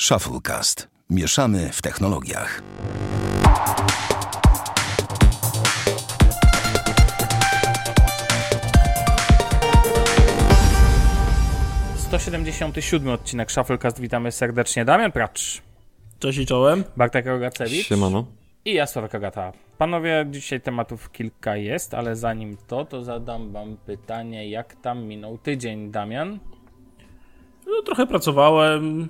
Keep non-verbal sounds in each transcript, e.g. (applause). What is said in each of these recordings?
Shufflecast. Mieszamy w technologiach. Siedemdziesiąty siódmy odcinek Shufflecast. Witamy serdecznie. Damian Pracz, Cześć i czołem. Bartek Rogacewicz Siemano. i ja Sławek Agata. Panowie, dzisiaj tematów kilka jest, ale zanim to, to zadam wam pytanie, jak tam minął tydzień, Damian? No, trochę pracowałem,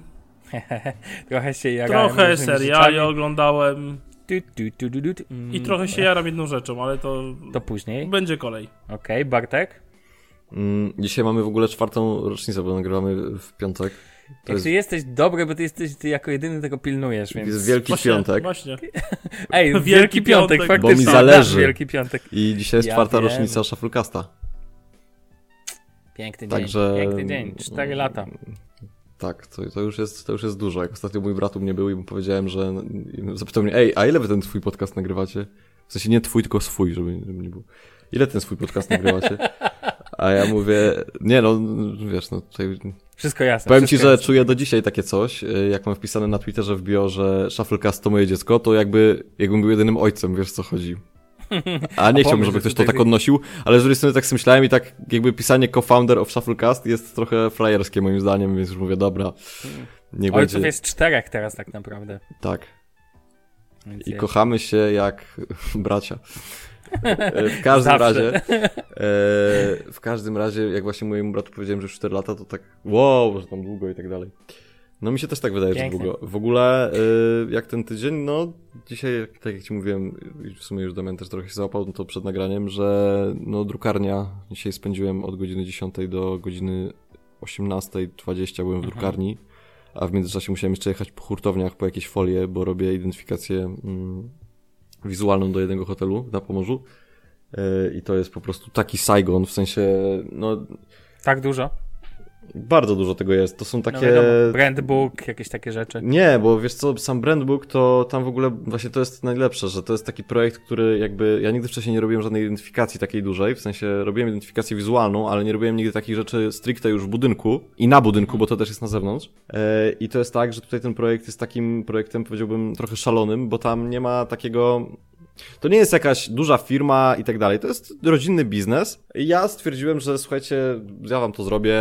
(laughs) Trochę się jarałem trochę seriali oglądałem Tu, tu, tu, tu, tu, tu. Mm, i trochę się jaram jedną rzeczą, ale to To później. będzie kolej. Okej, Bartek? Mm, dzisiaj mamy w ogóle czwartą rocznicę, bo nagrywamy w piątek. To Jak jest, ty jesteś dobry, bo ty jesteś, ty jako jedyny tego pilnujesz, więc... jest Wielki Właśnie, Piątek Właśnie. (laughs) Ej, (laughs) Wielki, Wielki Piątek, Piątek. faktycznie. Bo mi zależy. Wielki Piątek. i dzisiaj jest Ja czwarta wiem. rocznica Shufflecasta. Piękny dzień, Także- piękny dzień, cztery lata. Tak, to, to, już jest, to już jest dużo. Jak ostatnio mój brat u mnie był i mu powiedziałem, że zapytał mnie, ej, a ile wy ten twój podcast nagrywacie? W sensie nie twój, tylko swój, żeby, żeby nie było. Ile ten swój podcast nagrywacie? A ja mówię, nie no, wiesz, no tutaj Wszystko jasne. Powiem ci, wszystko że jasne. czuję do dzisiaj takie coś, y, jak mam wpisane na Twitterze w bio, że Shufflecast to moje dziecko, to jakby, jakbym był jedynym ojcem, wiesz co chodzi. A nie chciałbym, żeby że ktoś to tak odnosił, ale z drugiej strony tak sobie myślałem i tak jakby pisanie co-founder of Shufflecast jest trochę frajerskie moim zdaniem, więc już mówię, dobra, niech Ojców będzie jest czterech teraz tak naprawdę. tak. Więc I jest- kochamy się jak (laughs) bracia. E, W każdym razie, e, w każdym razie, jak właśnie mojemu bratu powiedziałem, że już 4 lata, to tak wow, że tam długo i tak dalej. No mi się też tak wydaje, Pięknie. że długo. W ogóle, e, jak ten tydzień, no dzisiaj, tak jak ci mówiłem, w sumie już Damian też trochę się załapał no to przed nagraniem, że no drukarnia, dzisiaj spędziłem od godziny 10 do godziny 18.20 byłem w Mhm. drukarni, a w międzyczasie musiałem jeszcze jechać po hurtowniach po jakieś folie, bo robię identyfikację mm, wizualną do jednego hotelu na Pomorzu. E, I to jest po prostu taki Saigon, w sensie, no, Tak dużo? Bardzo dużo tego jest. To są No takie. wiadomo, brandbook, jakieś takie rzeczy. Nie, bo wiesz co, sam Brandbook to tam w ogóle właśnie to jest najlepsze, że to jest taki projekt, który jakby, ja nigdy wcześniej nie robiłem żadnej identyfikacji takiej dużej, w sensie robiłem identyfikację wizualną, ale nie robiłem nigdy takich rzeczy stricte już w budynku i na budynku, bo to też jest na zewnątrz. E, I to jest tak, że tutaj ten projekt jest takim projektem, powiedziałbym, trochę szalonym, bo tam nie ma takiego to nie jest jakaś duża firma i tak dalej. To jest rodzinny biznes. I ja stwierdziłem, że słuchajcie, ja wam to zrobię.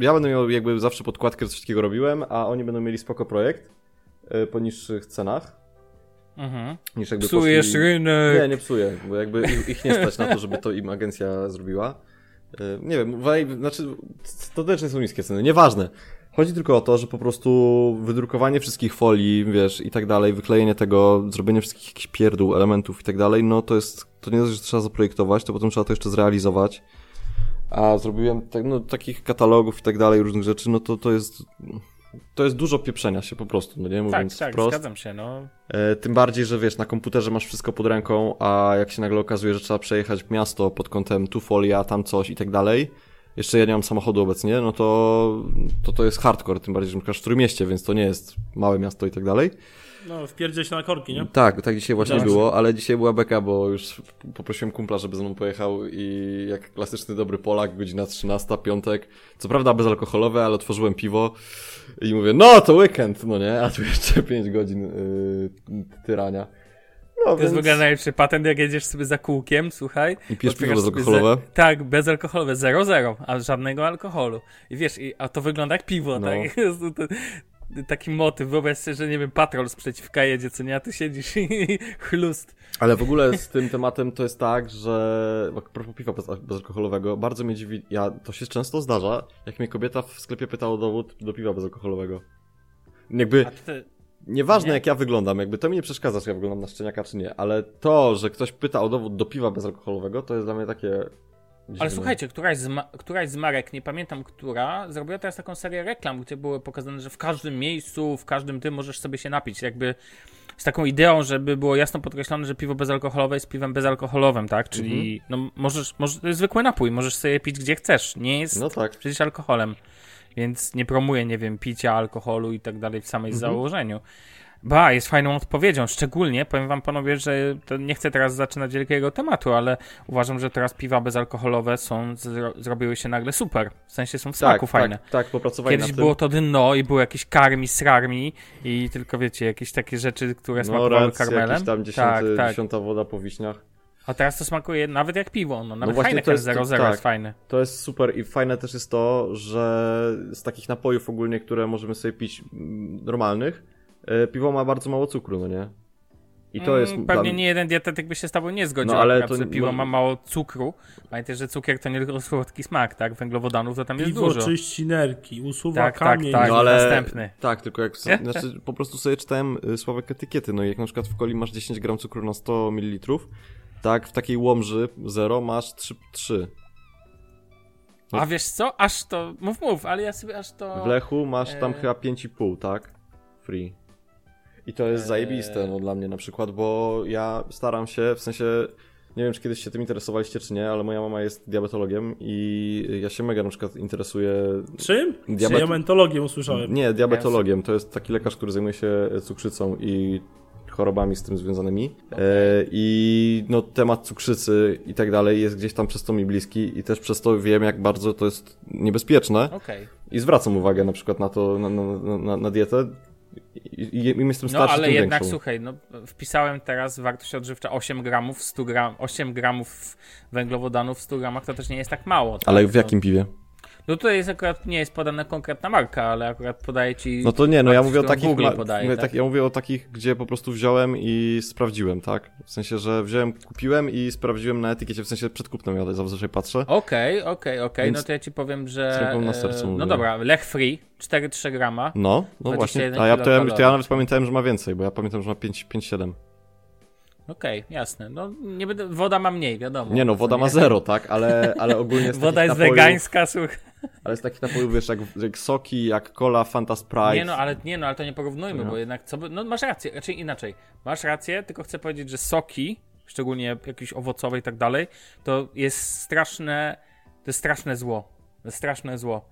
Ja będę miał jakby zawsze podkładkę, coś takiego robiłem, a oni będą mieli spoko projekt y, po niższych cenach. Mhm. Niż jakby Psujesz poszli... rynek. Nie, nie psuję, bo jakby ich, ich nie stać na to, żeby to im agencja zrobiła. Y, Nie wiem, znaczy, to też nie są niskie ceny, nieważne. Chodzi tylko o to, że po prostu wydrukowanie wszystkich folii, wiesz, i tak dalej, wyklejenie tego, zrobienie wszystkich jakichś pierdół, elementów i tak dalej, no to jest, to nie dość, że trzeba zaprojektować, to potem trzeba to jeszcze zrealizować. A zrobiłem tak, no, takich katalogów i tak dalej, różnych rzeczy, no to to jest, to jest dużo pieprzenia się po prostu, no nie Tak, mówiąc tak, wprost. zgadzam się, no. E, Tym bardziej, że wiesz, na komputerze masz wszystko pod ręką, a jak się nagle okazuje, że trzeba przejechać miasto pod kątem tu folia, tam coś i tak dalej. Jeszcze ja nie mam samochodu obecnie, no to to, to jest hardcore, tym bardziej, że mieszkasz w Trójmieście, więc to nie jest małe miasto i tak dalej. No, wpierdzieć się na korki, nie? Tak, tak dzisiaj właśnie było, ale dzisiaj była beka, bo już poprosiłem kumpla, żeby ze mną pojechał i jak klasyczny dobry Polak, godzina 13, piątek, co prawda bezalkoholowe, ale otworzyłem piwo i mówię, no to weekend, no nie, a tu jeszcze 5 godzin yy, tyrania. No, To jest w ogóle najlepszy patent, jak jedziesz sobie za kółkiem, słuchaj. I pijesz piwo bezalkoholowe? Ze, tak, bezalkoholowe, 0,0, a żadnego alkoholu. I wiesz, i, a to wygląda jak piwo, No. tak? (laughs) Jest to, to, taki motyw, wyobraź sobie, że nie wiem, patrol sprzeciwka jedzie, co nie, a ty siedzisz i chlust. Ale w ogóle z tym tematem to jest tak, że a propos piwa bez, bezalkoholowego, bardzo mnie dziwi, ja, to się często zdarza, jak mnie kobieta w sklepie pyta o dowód do piwa bezalkoholowego. Jakby, A ty, nieważne nie. jak ja wyglądam, jakby to mi nie przeszkadza, czy ja wyglądam na szczeniaka, czy nie, ale to, że ktoś pyta o dowód do piwa bezalkoholowego, to jest dla mnie takie dziwne. Ale słuchajcie, któraś z, któraś z marek, nie pamiętam która, zrobiła teraz taką serię reklam, gdzie było pokazane, że w każdym miejscu, w każdym tym możesz sobie się napić. Jakby z taką ideą, żeby było jasno podkreślone, że piwo bezalkoholowe jest piwem bezalkoholowym, tak? Czyli Mhm. no, możesz, może, to jest zwykły napój, możesz sobie pić gdzie chcesz. Nie jest No tak. przecież alkoholem. Więc nie promuję, nie wiem, picia alkoholu i tak dalej w samej Mhm. założeniu. Ba, jest fajną odpowiedzią. Szczególnie, powiem wam panowie, że nie chcę teraz zaczynać wielkiego tematu, ale uważam, że teraz piwa bezalkoholowe są, zro, zrobiły się nagle super. W sensie są w smaku tak, fajne. Tak, tak, popracowali Kiedyś było to dno i były jakieś karmi, srarmi i tylko wiecie, jakieś takie rzeczy, które No, smakowały rec, karmelem. tam dziesiąty, tak, tak. dziesiąta woda po wiśniach. A teraz to smakuje nawet jak piwo. No, nawet właśnie Heineken to jest- 0,0 tak. jest fajny. To jest super i fajne też jest to, że z takich napojów ogólnie, które możemy sobie pić mm, normalnych, e, piwo ma bardzo mało cukru, no nie? I to jest... Mm, dla Pewnie mnie- nie jeden dietetyk by się z tobą nie zgodził, No, ale to- że piwo no- ma mało cukru. Pamiętaj, że cukier to nie tylko (laughs) słodki smak, tak? Węglowodanów to tam jest Piwo dużo. czyści nerki, usuwa Tak, tak, kamień. tak. No ale następny. tak, tylko jak (laughs) znaczy po prostu sobie czytałem y, sławek etykiety, no i jak na przykład w coli masz 10 gram cukru na 100 ml, tak w takiej łomży 0 masz 3, 3. A wiesz co? Aż to... Mów, mów, ale ja sobie aż to... W Lechu masz tam e- chyba 5,5, tak? Free. I to jest E- zajebiste, no dla mnie na przykład, bo ja staram się, w sensie, nie wiem czy kiedyś się tym interesowaliście czy nie, ale moja mama jest diabetologiem i ja się mega na przykład interesuję Czym? Diabet- Ja mentologię usłyszałem. Nie, diabetologiem. To jest taki lekarz, który zajmuje się cukrzycą i chorobami z tym związanymi. E, I no, temat cukrzycy i tak dalej jest gdzieś tam przez to mi bliski i też przez to wiem, jak bardzo to jest niebezpieczne. Okej. I zwracam uwagę na przykład na to, na, na, na, na dietę. I, im jestem No starszy, ale tym jednak większą. słuchaj, no wpisałem teraz wartość odżywcza 8 gramów, 100 gram, 8 gramów węglowodanów w 100 gramach to też nie jest tak mało. Tak? Ale w No- jakim piwie? No tutaj jest akurat, nie jest podana konkretna marka, ale akurat podaje ci... No to nie, no ja mówię o takich, Google podaje, mówię, tak? tak, ja mówię o takich, gdzie po prostu wziąłem i sprawdziłem, tak? W sensie, że wziąłem, kupiłem i sprawdziłem na etykiecie, w sensie przed kupnem ja zazwyczaj patrzę. Okej, okej, okej, Więc no to ja ci powiem, z że... na e, sercu No mówię. dobra, Lech Free, 4,3 grama. No, no właśnie. 21 A ja to, ja, to ja nawet pamiętałem, że ma więcej, bo ja pamiętam, że ma 5, 5,7. Okej, jasne. No nie będę... Woda ma mniej, wiadomo. Nie no, woda ma zero, tak? Ale, ale ogólnie jest (laughs) Woda jest wegańska, słuchaj. Ale z takich napojów, wiesz, jak, jak soki, jak cola, Fanta Sprite. Nie no, ale nie no, ale to nie porównujmy, No. bo jednak co by, no masz rację, raczej inaczej. Masz rację, tylko chcę powiedzieć, że soki, szczególnie jakieś owocowe i tak dalej, to jest straszne, to jest straszne zło. To jest straszne zło.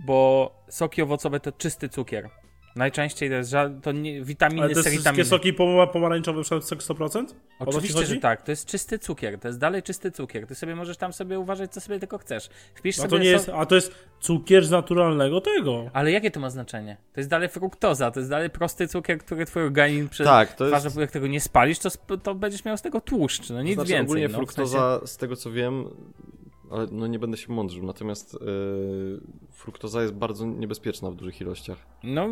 Bo soki owocowe to czysty cukier. Najczęściej to jest ża- to nie, witaminy, Ale te serii wszystkie witaminy. soki poma- pomarańczowe 100%? To ci Oczywiście, chodzi? że tak. To jest czysty cukier. To jest dalej czysty cukier. Ty sobie możesz tam sobie uważać, co sobie tylko chcesz. Wpisz A sobie to nie so- jest, a to jest cukier z naturalnego tego. Ale jakie to ma znaczenie? To jest dalej fruktoza, to jest dalej prosty cukier, który twój organizm przez Tak, to jest... Jak tego nie spalisz, to, sp- to będziesz miał z tego tłuszcz, no nic znaczy, więcej. ogólnie no, fruktoza, z tego co wiem, ale no nie będę się mądrzył, natomiast yy, fruktoza jest bardzo niebezpieczna w dużych ilościach. No,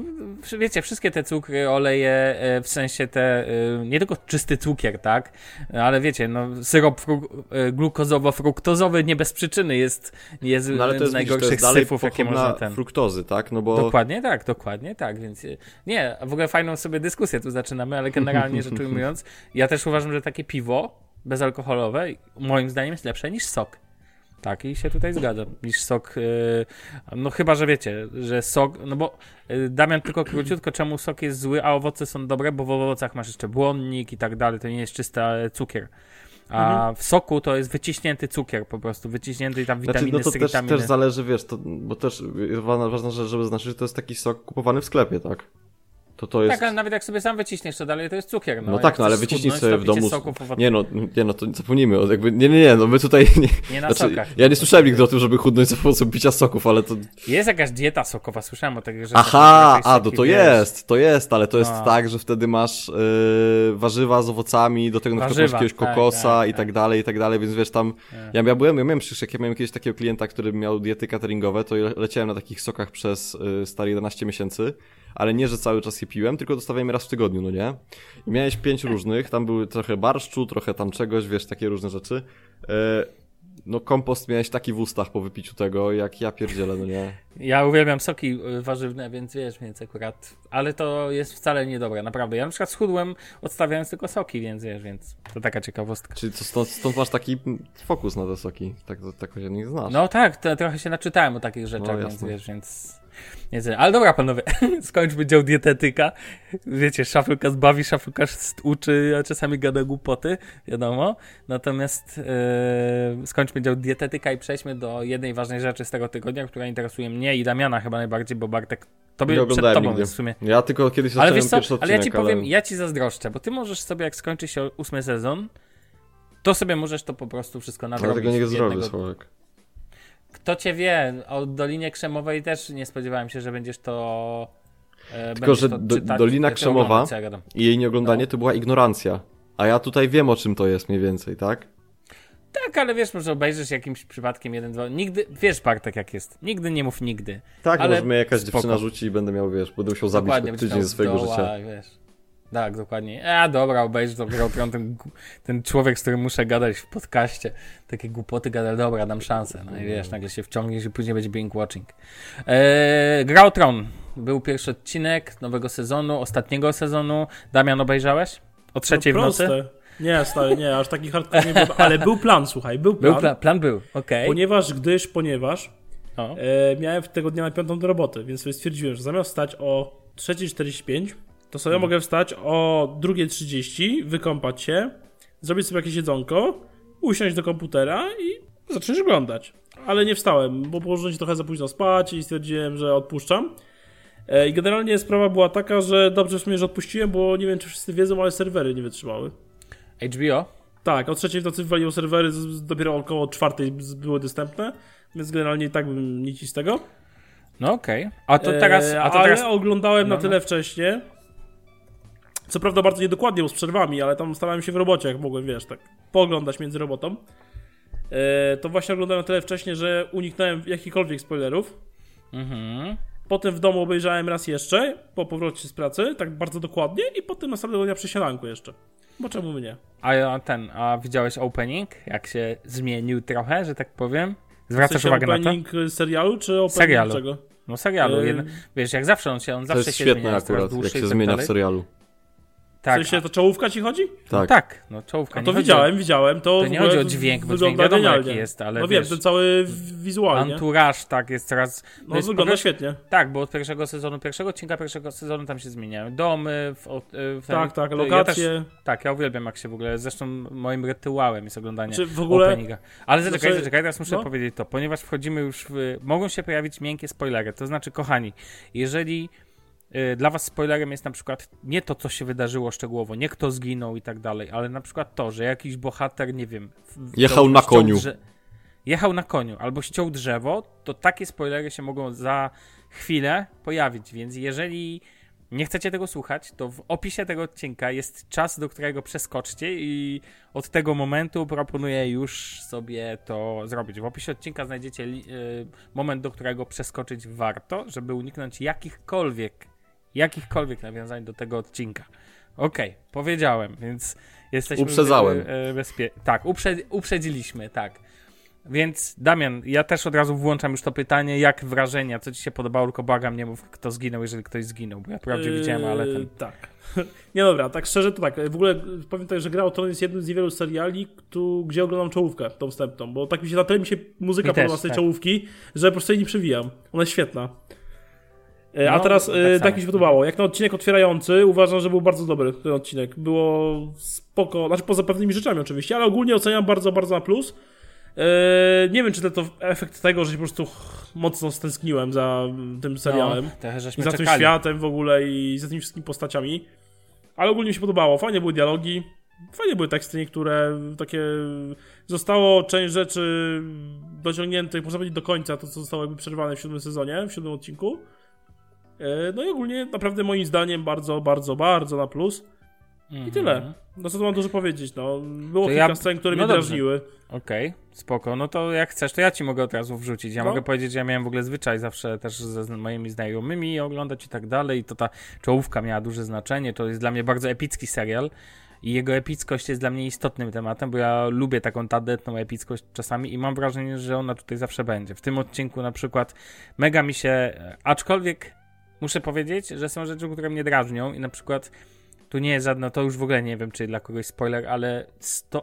wiecie, wszystkie te cukry, oleje, e, w sensie te, e, nie tylko czysty cukier, tak, ale wiecie, no, syrop fru- glukozowo-fruktozowy nie bez przyczyny jest, jest No ale to z jest, widzisz, to najgorszych jest syfów, jakie można ten... fruktozy, tak? No bo... Dokładnie tak, dokładnie tak, więc nie, w ogóle fajną sobie dyskusję tu zaczynamy, ale generalnie rzecz (laughs) ujmując, ja też uważam, że takie piwo bezalkoholowe moim zdaniem jest lepsze niż sok. Tak, i się tutaj zgadzam, niż sok, yy, no chyba, że wiecie, że sok, no bo yy, Damian tylko króciutko, czemu sok jest zły, a owoce są dobre, bo w owocach masz jeszcze błonnik i tak dalej, to nie jest czysty e, cukier. A w soku to jest wyciśnięty cukier po prostu, wyciśnięty i tam Znaczy, witaminy, no to też, też zależy, wiesz, to, bo też jest ważna, rzecz, żeby zaznaczyć, że to jest taki sok kupowany w sklepie, tak? To to jest... Tak, ale nawet jak sobie sam wyciśniesz, to dalej to jest cukier. No, No tak, no ale wyciśnij sobie w domu. Nie no, nie no, to zapomnijmy o jakby. Nie, nie, nie, no my tutaj. Nie, Nie na znaczy, sokach. ja nie słyszałem nigdy o tym, żeby chudnąć za pomocą picia soków, ale to. Jest jakaś dieta sokowa, słyszałem o takich rzeczach. Aha, a takie, to wiesz, jest, to jest, ale to jest No. tak, że wtedy masz yy, warzywa z owocami, do tego na przykład Warzywa, masz jakiegoś tak, kokosa tak, i tak tak. dalej, i tak dalej, więc wiesz tam. Tak. Ja, ja byłem, ja miałem przecież, jak ja miałem kiedyś takiego klienta, który miał diety cateringowe, to le- leciałem na takich sokach przez y, stare 11 miesięcy, ale nie, że cały czas je piłem, tylko dostawałem je raz w tygodniu, no nie? I miałeś pięć różnych, tam były trochę barszczu, trochę tam czegoś, wiesz, takie różne rzeczy. E, no kompost miałeś taki w ustach po wypiciu tego, jak ja pierdzielę, no nie? Ja uwielbiam soki y, warzywne, więc wiesz, więc akurat. Ale to jest wcale niedobre, naprawdę. Ja na przykład schudłem odstawiając tylko soki, więc wiesz, więc to taka ciekawostka. Czyli to stąd, stąd masz taki fokus na te soki, tak, tak się nie znasz. No tak, to, trochę się naczytałem o takich rzeczach, No, więc wiesz, więc. Ale dobra, panowie, (laughs) skończmy dział dietetyka. Wiecie, szafylka zbawi, szafylka uczy, a czasami gada głupoty, wiadomo. Natomiast e, skończmy dział dietetyka i przejdźmy do jednej ważnej rzeczy z tego tygodnia, która interesuje mnie i Damiana chyba najbardziej, bo Bartek Tobie Nie przed tobą nigdy. w sumie. Ja tylko kiedyś Ale wiesz co, pierwszy ale ja odcinek, ci powiem, ale... ja ci zazdroszczę, bo ty możesz sobie, jak skończy się ósmy sezon, to sobie możesz to po prostu wszystko Ale nadrobić. tego nie zrobię, jednego- Sławek. Kto cię wie, o Dolinie Krzemowej też nie spodziewałem się, że będziesz to. E, Tylko, będziesz że to do- czytać, Dolina znaczy Krzemowa- ja. I jej nieoglądanie No. to była ignorancja. A ja tutaj wiem, o czym to jest mniej więcej, tak? Tak, ale wiesz, może obejrzysz jakimś przypadkiem jeden, dwa. Nigdy, wiesz, Bartek, jak jest. Nigdy nie mów nigdy. Tak, Ale może mnie jakaś spoko. dziewczyna rzuci i będę miał, wiesz, będę musiał zabić Dokładnie, tydzień swojego doła, życia. Wiesz. Tak, dokładnie. A dobra, to grał Tron, ten, człowiek, z którym muszę gadać w podcaście. Takie głupoty gada, dobra, dam szansę. No i wiesz, nagle się wciągniesz i później będzie binge watching. Eee, grał Tron. Był pierwszy odcinek nowego sezonu, ostatniego sezonu. Damian, obejrzałeś? O trzeciej no, w nocy? Nie, stary, nie, aż taki hardcore nie było. Ale był plan, słuchaj, był plan. Był plan, plan był, okej. Ponieważ, gdyż, ponieważ O. e, miałem tego dnia na piątą do roboty, więc sobie stwierdziłem, że zamiast wstać o 3.45, to sobie mogę wstać o 2.30, wykąpać się, zrobić sobie jakieś jedzonko, usiąść do komputera i zacząć oglądać. Ale nie wstałem, bo położyłem się trochę za późno spać i stwierdziłem, że odpuszczam. E, I generalnie sprawa była taka, że dobrze w sumie, że odpuściłem, bo nie wiem, czy wszyscy wiedzą, ale serwery nie wytrzymały. HBO? Tak, o trzeciej w nocy wywaliło serwery, dopiero około czwartej były dostępne, więc generalnie i tak bym nic z tego. No okej. A to teraz... E, A to ale teraz... oglądałem No, na tyle wcześnie, co prawda bardzo niedokładnie, bo z przerwami, ale tam starałem się w robocie, jak mogłem, wiesz, tak pooglądać między robotą. E, to właśnie oglądałem tyle wcześnie, że uniknąłem jakichkolwiek spoilerów. Mhm. Potem w domu obejrzałem raz jeszcze, po powrocie z pracy, tak bardzo dokładnie, i potem następnego dnia przy śniadanku jeszcze. Bo czemu mnie? A ja ten, a widziałeś opening? Jak się zmienił trochę, że tak powiem? W Zwracasz sensie uwagę na to? opening serialu, czy opening Serialu. czego? No serialu. Yy, Jeden, wiesz, jak zawsze on się, on To zawsze jest się świetne zmienia, akurat, jak się tak zmienia w dalej. Serialu. W Tak, sensie to czołówka ci chodzi? a, no Tak. tak, no czołówka. A to widziałem, widziałem. To, To nie chodzi o dźwięk, bo dźwięk wiadomo genialnie. jaki jest, ale No wiesz, wiem, ten cały wizualnie. Anturaż, tak, jest coraz... No jest wygląda świetnie. Tak, bo od pierwszego sezonu, pierwszego odcinka pierwszego sezonu tam się zmieniają domy, w, od- w ten, Tak, tak, ja lokacje. też, tak, ja uwielbiam jak się w ogóle, zresztą moim rytuałem jest oglądanie Czy w ogóle... openinga. Ale zaczekaj, Znaczy- zaczekaj, teraz muszę no. powiedzieć to, ponieważ wchodzimy już w... Mogą się pojawić miękkie spoilery, to znaczy, kochani, jeżeli dla was spoilerem jest na przykład nie to, co się wydarzyło szczegółowo, nie kto zginął i tak dalej, ale na przykład to, że jakiś bohater, nie wiem... Jechał na koniu. Drze- jechał na koniu albo ściął drzewo, to takie spoilery się mogą za chwilę pojawić, więc jeżeli nie chcecie tego słuchać, to w opisie tego odcinka jest czas, do którego przeskoczcie i od tego momentu proponuję już sobie to zrobić. W opisie odcinka znajdziecie y, moment, do którego przeskoczyć warto, żeby uniknąć jakichkolwiek, jakichkolwiek nawiązań do tego odcinka. Okej, powiedziałem, więc jesteśmy Uprzedzałem. y, bezpie- tak, uprze- uprzedziliśmy, tak. Więc Damian, ja też od razu włączam już to pytanie, jak wrażenia, co ci się podobało, tylko błagam, nie mów kto zginął, jeżeli ktoś zginął, bo ja wprawdzie Yy, widziałem, ale ten... Tak. (laughs) Nie dobra, tak szczerze to tak. W ogóle powiem tak, że Gra o Tron jest jednym z niewielu seriali, tu, gdzie oglądam czołówkę tą wstępną, bo tak mi się na tyle mi się muzyka Mi też, podoba z tej tak. czołówki, że po prostu jej nie przewijam. Ona jest świetna. E, A No, teraz tak e, tak mi się podobało. Jak na odcinek otwierający, uważam, że był bardzo dobry ten odcinek. Było spoko, znaczy poza pewnymi rzeczami oczywiście, ale ogólnie oceniam bardzo, bardzo na plus. E, nie wiem, czy to efekt tego, że się po prostu mocno stęskniłem za tym serialem. No, za tym czekali. światem w ogóle i za tymi wszystkimi postaciami. Ale ogólnie mi się podobało. Fajnie były dialogi, fajnie były teksty niektóre, takie... Zostało część rzeczy dociągniętych, można powiedzieć, do końca, to co zostało jakby przerwane w siódmym sezonie, w siódmym odcinku. E, No i ogólnie naprawdę moim zdaniem bardzo, bardzo, bardzo na plus. Mhm. I tyle. No co tu mam dużo powiedzieć, no. Było To kilka ja- scen, które no mnie dobrze. drażniły. Okej, spoko. No to jak chcesz, to ja ci mogę od razu wrzucić. Ja No. mogę powiedzieć, że ja miałem w ogóle zwyczaj zawsze też ze moimi znajomymi oglądać i tak dalej. I to ta czołówka miała duże znaczenie. To jest dla mnie bardzo epicki serial. I jego epickość jest dla mnie istotnym tematem, bo ja lubię taką tandetną epickość czasami i mam wrażenie, że ona tutaj zawsze będzie. W tym odcinku na przykład mega mi się, e, aczkolwiek muszę powiedzieć, że są rzeczy, które mnie drażnią i na przykład tu nie jest żadna, to już w ogóle nie wiem, czy dla kogoś spoiler, ale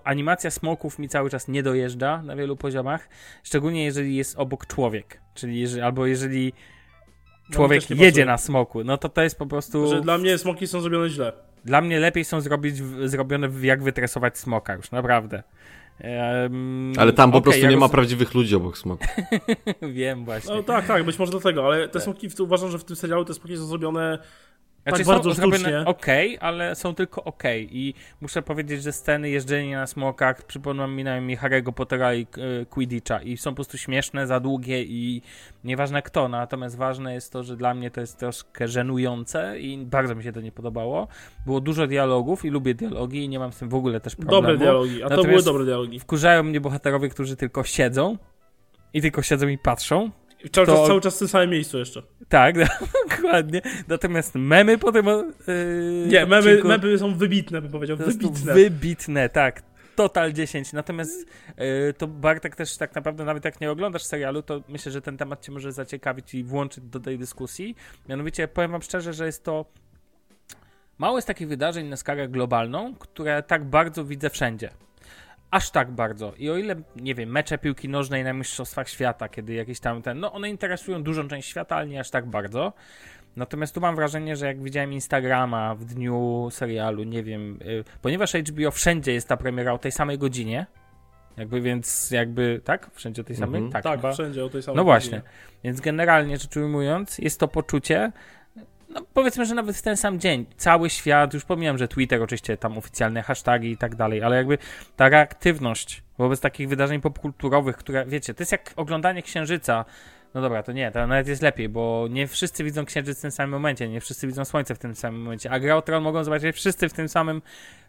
animacja smoków mi cały czas nie dojeżdża na wielu poziomach, szczególnie jeżeli jest obok człowiek, czyli jeżeli, albo jeżeli człowiek też nie jedzie pasuje. na smoku, no to to jest po prostu... Że dla mnie smoki są zrobione źle. Dla mnie lepiej są zrobić, w, zrobione w, jak wytresować smoka już, naprawdę. Um, Ale tam po okay, prostu ja nie ma roz... prawdziwych ludzi obok smoków. (laughs) Wiem właśnie. No tak, tak, być może dlatego, ale te smoki, w- uważam, że w tym serialu te smoki są zrobione Znaczy tak bardzo sztucznie. ok, ale są tylko ok. I muszę powiedzieć, że sceny jeżdżenia na smokach przypominają mi Harry'ego Pottera i e, Quidditcha i są po prostu śmieszne, za długie i nieważne kto, natomiast ważne jest to, że dla mnie to jest troszkę żenujące i bardzo mi się to nie podobało. Było dużo dialogów i lubię dialogi i nie mam z tym w ogóle też problemu. dobre dialogi, a to Natomiast- były dobre dialogi. Wkurzają mnie bohaterowie, którzy tylko siedzą i tylko siedzą i patrzą. I cały, to- czas, cały czas w tym samym miejscu jeszcze. Tak, (laughs) dokładnie. Natomiast memy potem... Yy, Nie, memy, odcinku- memy są wybitne, bym powiedział, Po wybitne. Wybitne, tak. Total 10. Natomiast y, to Bartek też tak naprawdę, nawet jak nie oglądasz serialu, to myślę, że ten temat cię może zaciekawić i włączyć do tej dyskusji. Mianowicie powiem wam szczerze, że jest to mało jest takich wydarzeń na skalę globalną, które tak bardzo widzę wszędzie. Aż tak bardzo. I o ile, nie wiem, mecze piłki nożnej na Mistrzostwach Świata, kiedy jakieś tam ten, no one interesują dużą część świata, ale nie aż tak bardzo. Natomiast tu mam wrażenie, że jak widziałem Instagrama w dniu serialu, nie wiem, y, ponieważ HBO wszędzie jest ta premiera o tej samej godzinie, jakby więc jakby, tak? Wszędzie o tej samej? Mhm. Tak, Tak, chyba. wszędzie o tej samej No właśnie. godzinie. Więc generalnie rzecz ujmując, jest to poczucie, no powiedzmy, że nawet w ten sam dzień, cały świat, już pomijam, że Twitter, oczywiście tam oficjalne hasztagi i tak dalej, ale jakby ta reaktywność wobec takich wydarzeń popkulturowych, które, wiecie, to jest jak oglądanie Księżyca, no dobra, to nie, to nawet jest lepiej, bo nie wszyscy widzą Księżyc w tym samym momencie, nie wszyscy widzą Słońce w tym samym momencie, a Gra o Tron mogą zobaczyć wszyscy w tym samym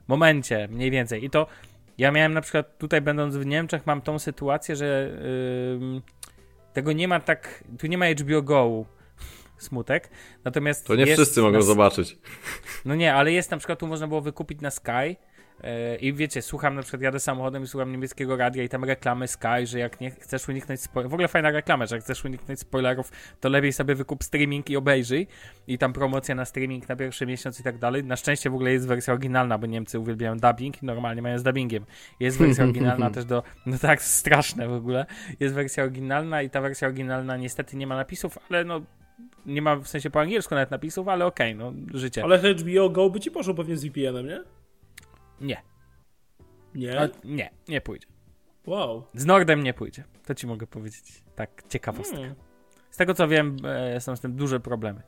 momencie, mniej więcej. I to ja miałem na przykład, tutaj będąc w Niemczech, mam tą sytuację, że ym, tego nie ma tak, tu nie ma HBO Go, smutek, natomiast To nie wszyscy mogą na, zobaczyć. (laughs) No nie, ale jest na przykład, tu można było wykupić na Sky yy, i wiecie, słucham na przykład, jadę samochodem i słucham niemieckiego radia i tam reklamy Sky, że jak nie chcesz uniknąć spoilerów, w ogóle fajna reklama, że jak chcesz uniknąć spoilerów, to lepiej sobie wykup streaming i obejrzyj i tam promocja na streaming na pierwszy miesiąc i tak dalej. Na szczęście w ogóle jest wersja oryginalna, bo Niemcy uwielbiają dubbing i normalnie mają z dubbingiem. Jest wersja (laughs) oryginalna też do, no tak, straszne w ogóle. Jest wersja oryginalna i ta wersja oryginalna niestety nie ma napisów, ale no nie ma w sensie po angielsku nawet napisów, ale okej, no życie. Ale HBO Go by ci poszło pewnie z VPN-em, nie? Nie. Nie? A, nie, nie pójdzie. Wow. Z Nordem nie pójdzie. To ci mogę powiedzieć. Tak, ciekawostka. Hmm. Z tego co wiem, e, są z tym duże problemy.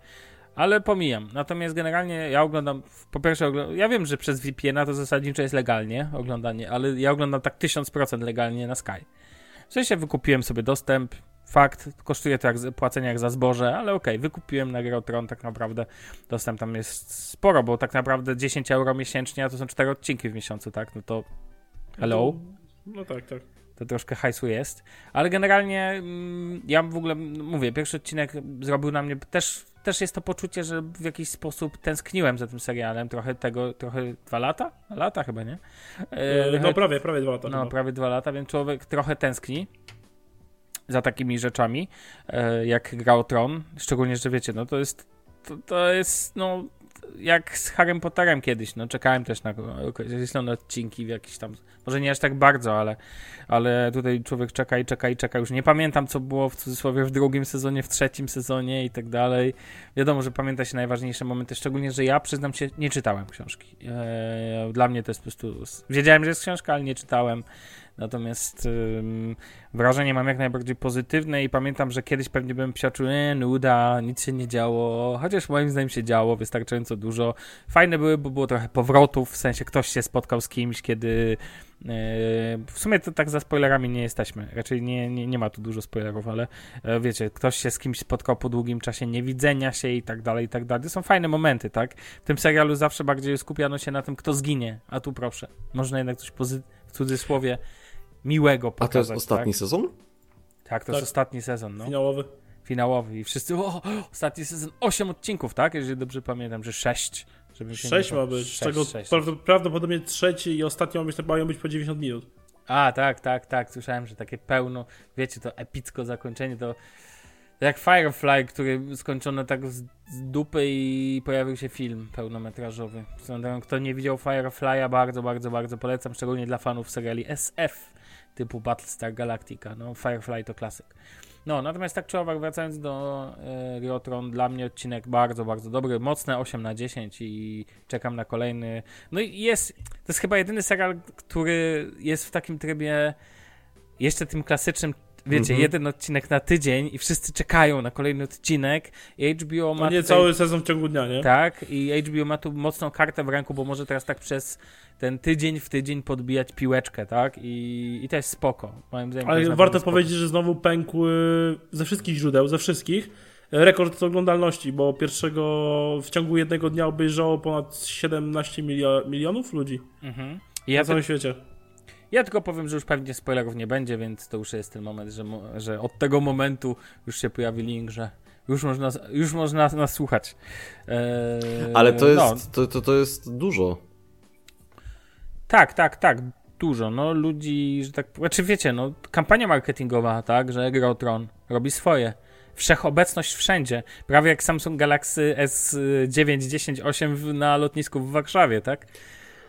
Ale pomijam. Natomiast generalnie ja oglądam, po pierwsze, ja wiem, że przez VPN-a to zasadniczo jest legalnie oglądanie, ale ja oglądam tak 1000% legalnie na Sky. W sensie wykupiłem sobie dostęp, fakt, kosztuje to jak płacenie jak za zboże, ale okej, wykupiłem na Grę Tron, tak naprawdę dostęp tam jest sporo, bo tak naprawdę 10 euro miesięcznie, a to są 4 odcinki w miesiącu, tak? No to hello? No tak, tak. to troszkę hajsu jest. Ale generalnie mm, ja w ogóle m, mówię, pierwszy odcinek zrobił na mnie też, też jest to poczucie, że w jakiś sposób tęskniłem za tym serialem. Trochę tego, trochę dwa lata? Lata chyba, nie? E, E, no prawie, prawie dwa lata no, chyba. prawie dwa lata, więc człowiek trochę tęskni za takimi rzeczami, e, jak gra o Tron. Szczególnie, że wiecie, no to jest, to, to jest, no, jak z Harrym Potterem kiedyś, no czekałem też na określone odcinki w jakiś tam, może nie aż tak bardzo, ale, ale tutaj człowiek czeka i czeka i czeka, już nie pamiętam co było w cudzysłowie w drugim sezonie, w trzecim sezonie i tak dalej. Wiadomo, że pamięta się najważniejsze momenty, szczególnie, że ja przyznam się, nie czytałem książki. Eee, dla mnie to jest po prostu, wiedziałem, że jest książka, ale nie czytałem. Natomiast wrażenie mam jak najbardziej pozytywne i pamiętam, że kiedyś pewnie bym psiaczył, e, nuda, nic się nie działo, chociaż moim zdaniem się działo wystarczająco dużo. Fajne były, bo było trochę powrotów, w sensie ktoś się spotkał z kimś, kiedy e, w sumie to tak za spoilerami nie jesteśmy, raczej nie, nie, nie ma tu dużo spoilerów, ale e, wiecie, ktoś się z kimś spotkał po długim czasie niewidzenia się i tak dalej, i tak dalej. To są fajne momenty, tak? W tym serialu zawsze bardziej skupiano się na tym, kto zginie, a tu proszę, można jednak coś pozy- w cudzysłowie miłego A pokazać. to jest ostatni tak? sezon? Tak, to Tak. jest ostatni sezon, no. Finałowy. Finałowy i wszyscy, o, ostatni sezon, 8 odcinków, tak? Jeżeli dobrze pamiętam, że 6. Żeby się Sześć ma być, z Sześć, czego prawdopodobnie trzeci i ostatni ma być, mają być po 90 minut. A, tak, tak, tak. Słyszałem, że takie pełno, wiecie, to epicko zakończenie to jak Firefly, który skończono tak z, z dupy i pojawił się film pełnometrażowy. Kto nie widział Firefly'a, bardzo, bardzo, bardzo polecam, szczególnie dla fanów seriali SF typu Battlestar Galactica. No, Firefly to klasyk. No, natomiast tak czy owak, wracając do e, Riotron, dla mnie odcinek bardzo, bardzo dobry, mocne 8 na 10 i czekam na kolejny. No i jest, to jest chyba jedyny serial, który jest w takim trybie jeszcze tym klasycznym Wiecie, Mhm. jeden odcinek na tydzień i wszyscy czekają na kolejny odcinek i HBO ma A nie tutaj- cały sezon w ciągu dnia, nie? tak, i HBO ma tu mocną kartę w ręku, bo może teraz tak przez ten tydzień w tydzień podbijać piłeczkę, tak? I, i to jest spoko. Moim zdaniem to Ale warto powiedzieć, że znowu pękł y, ze wszystkich źródeł, ze wszystkich, rekord oglądalności, bo pierwszego w ciągu jednego dnia obejrzało ponad 17 milio- milionów ludzi Mhm. I na Ja, całym świecie. Ja tylko powiem, że już pewnie spoilerów nie będzie, więc to już jest ten moment, że, że od tego momentu już się pojawi link, że już można, już można nas słuchać. Eee, Ale to no, jest, to, to, to jest dużo. Tak, tak, tak. Dużo. No ludzi, że tak. Znaczy wiecie, no kampania marketingowa, tak, że Grotron robi swoje. Wszechobecność wszędzie. Prawie jak Samsung Galaxy S9, 10, 8 w- na lotnisku w Warszawie, tak?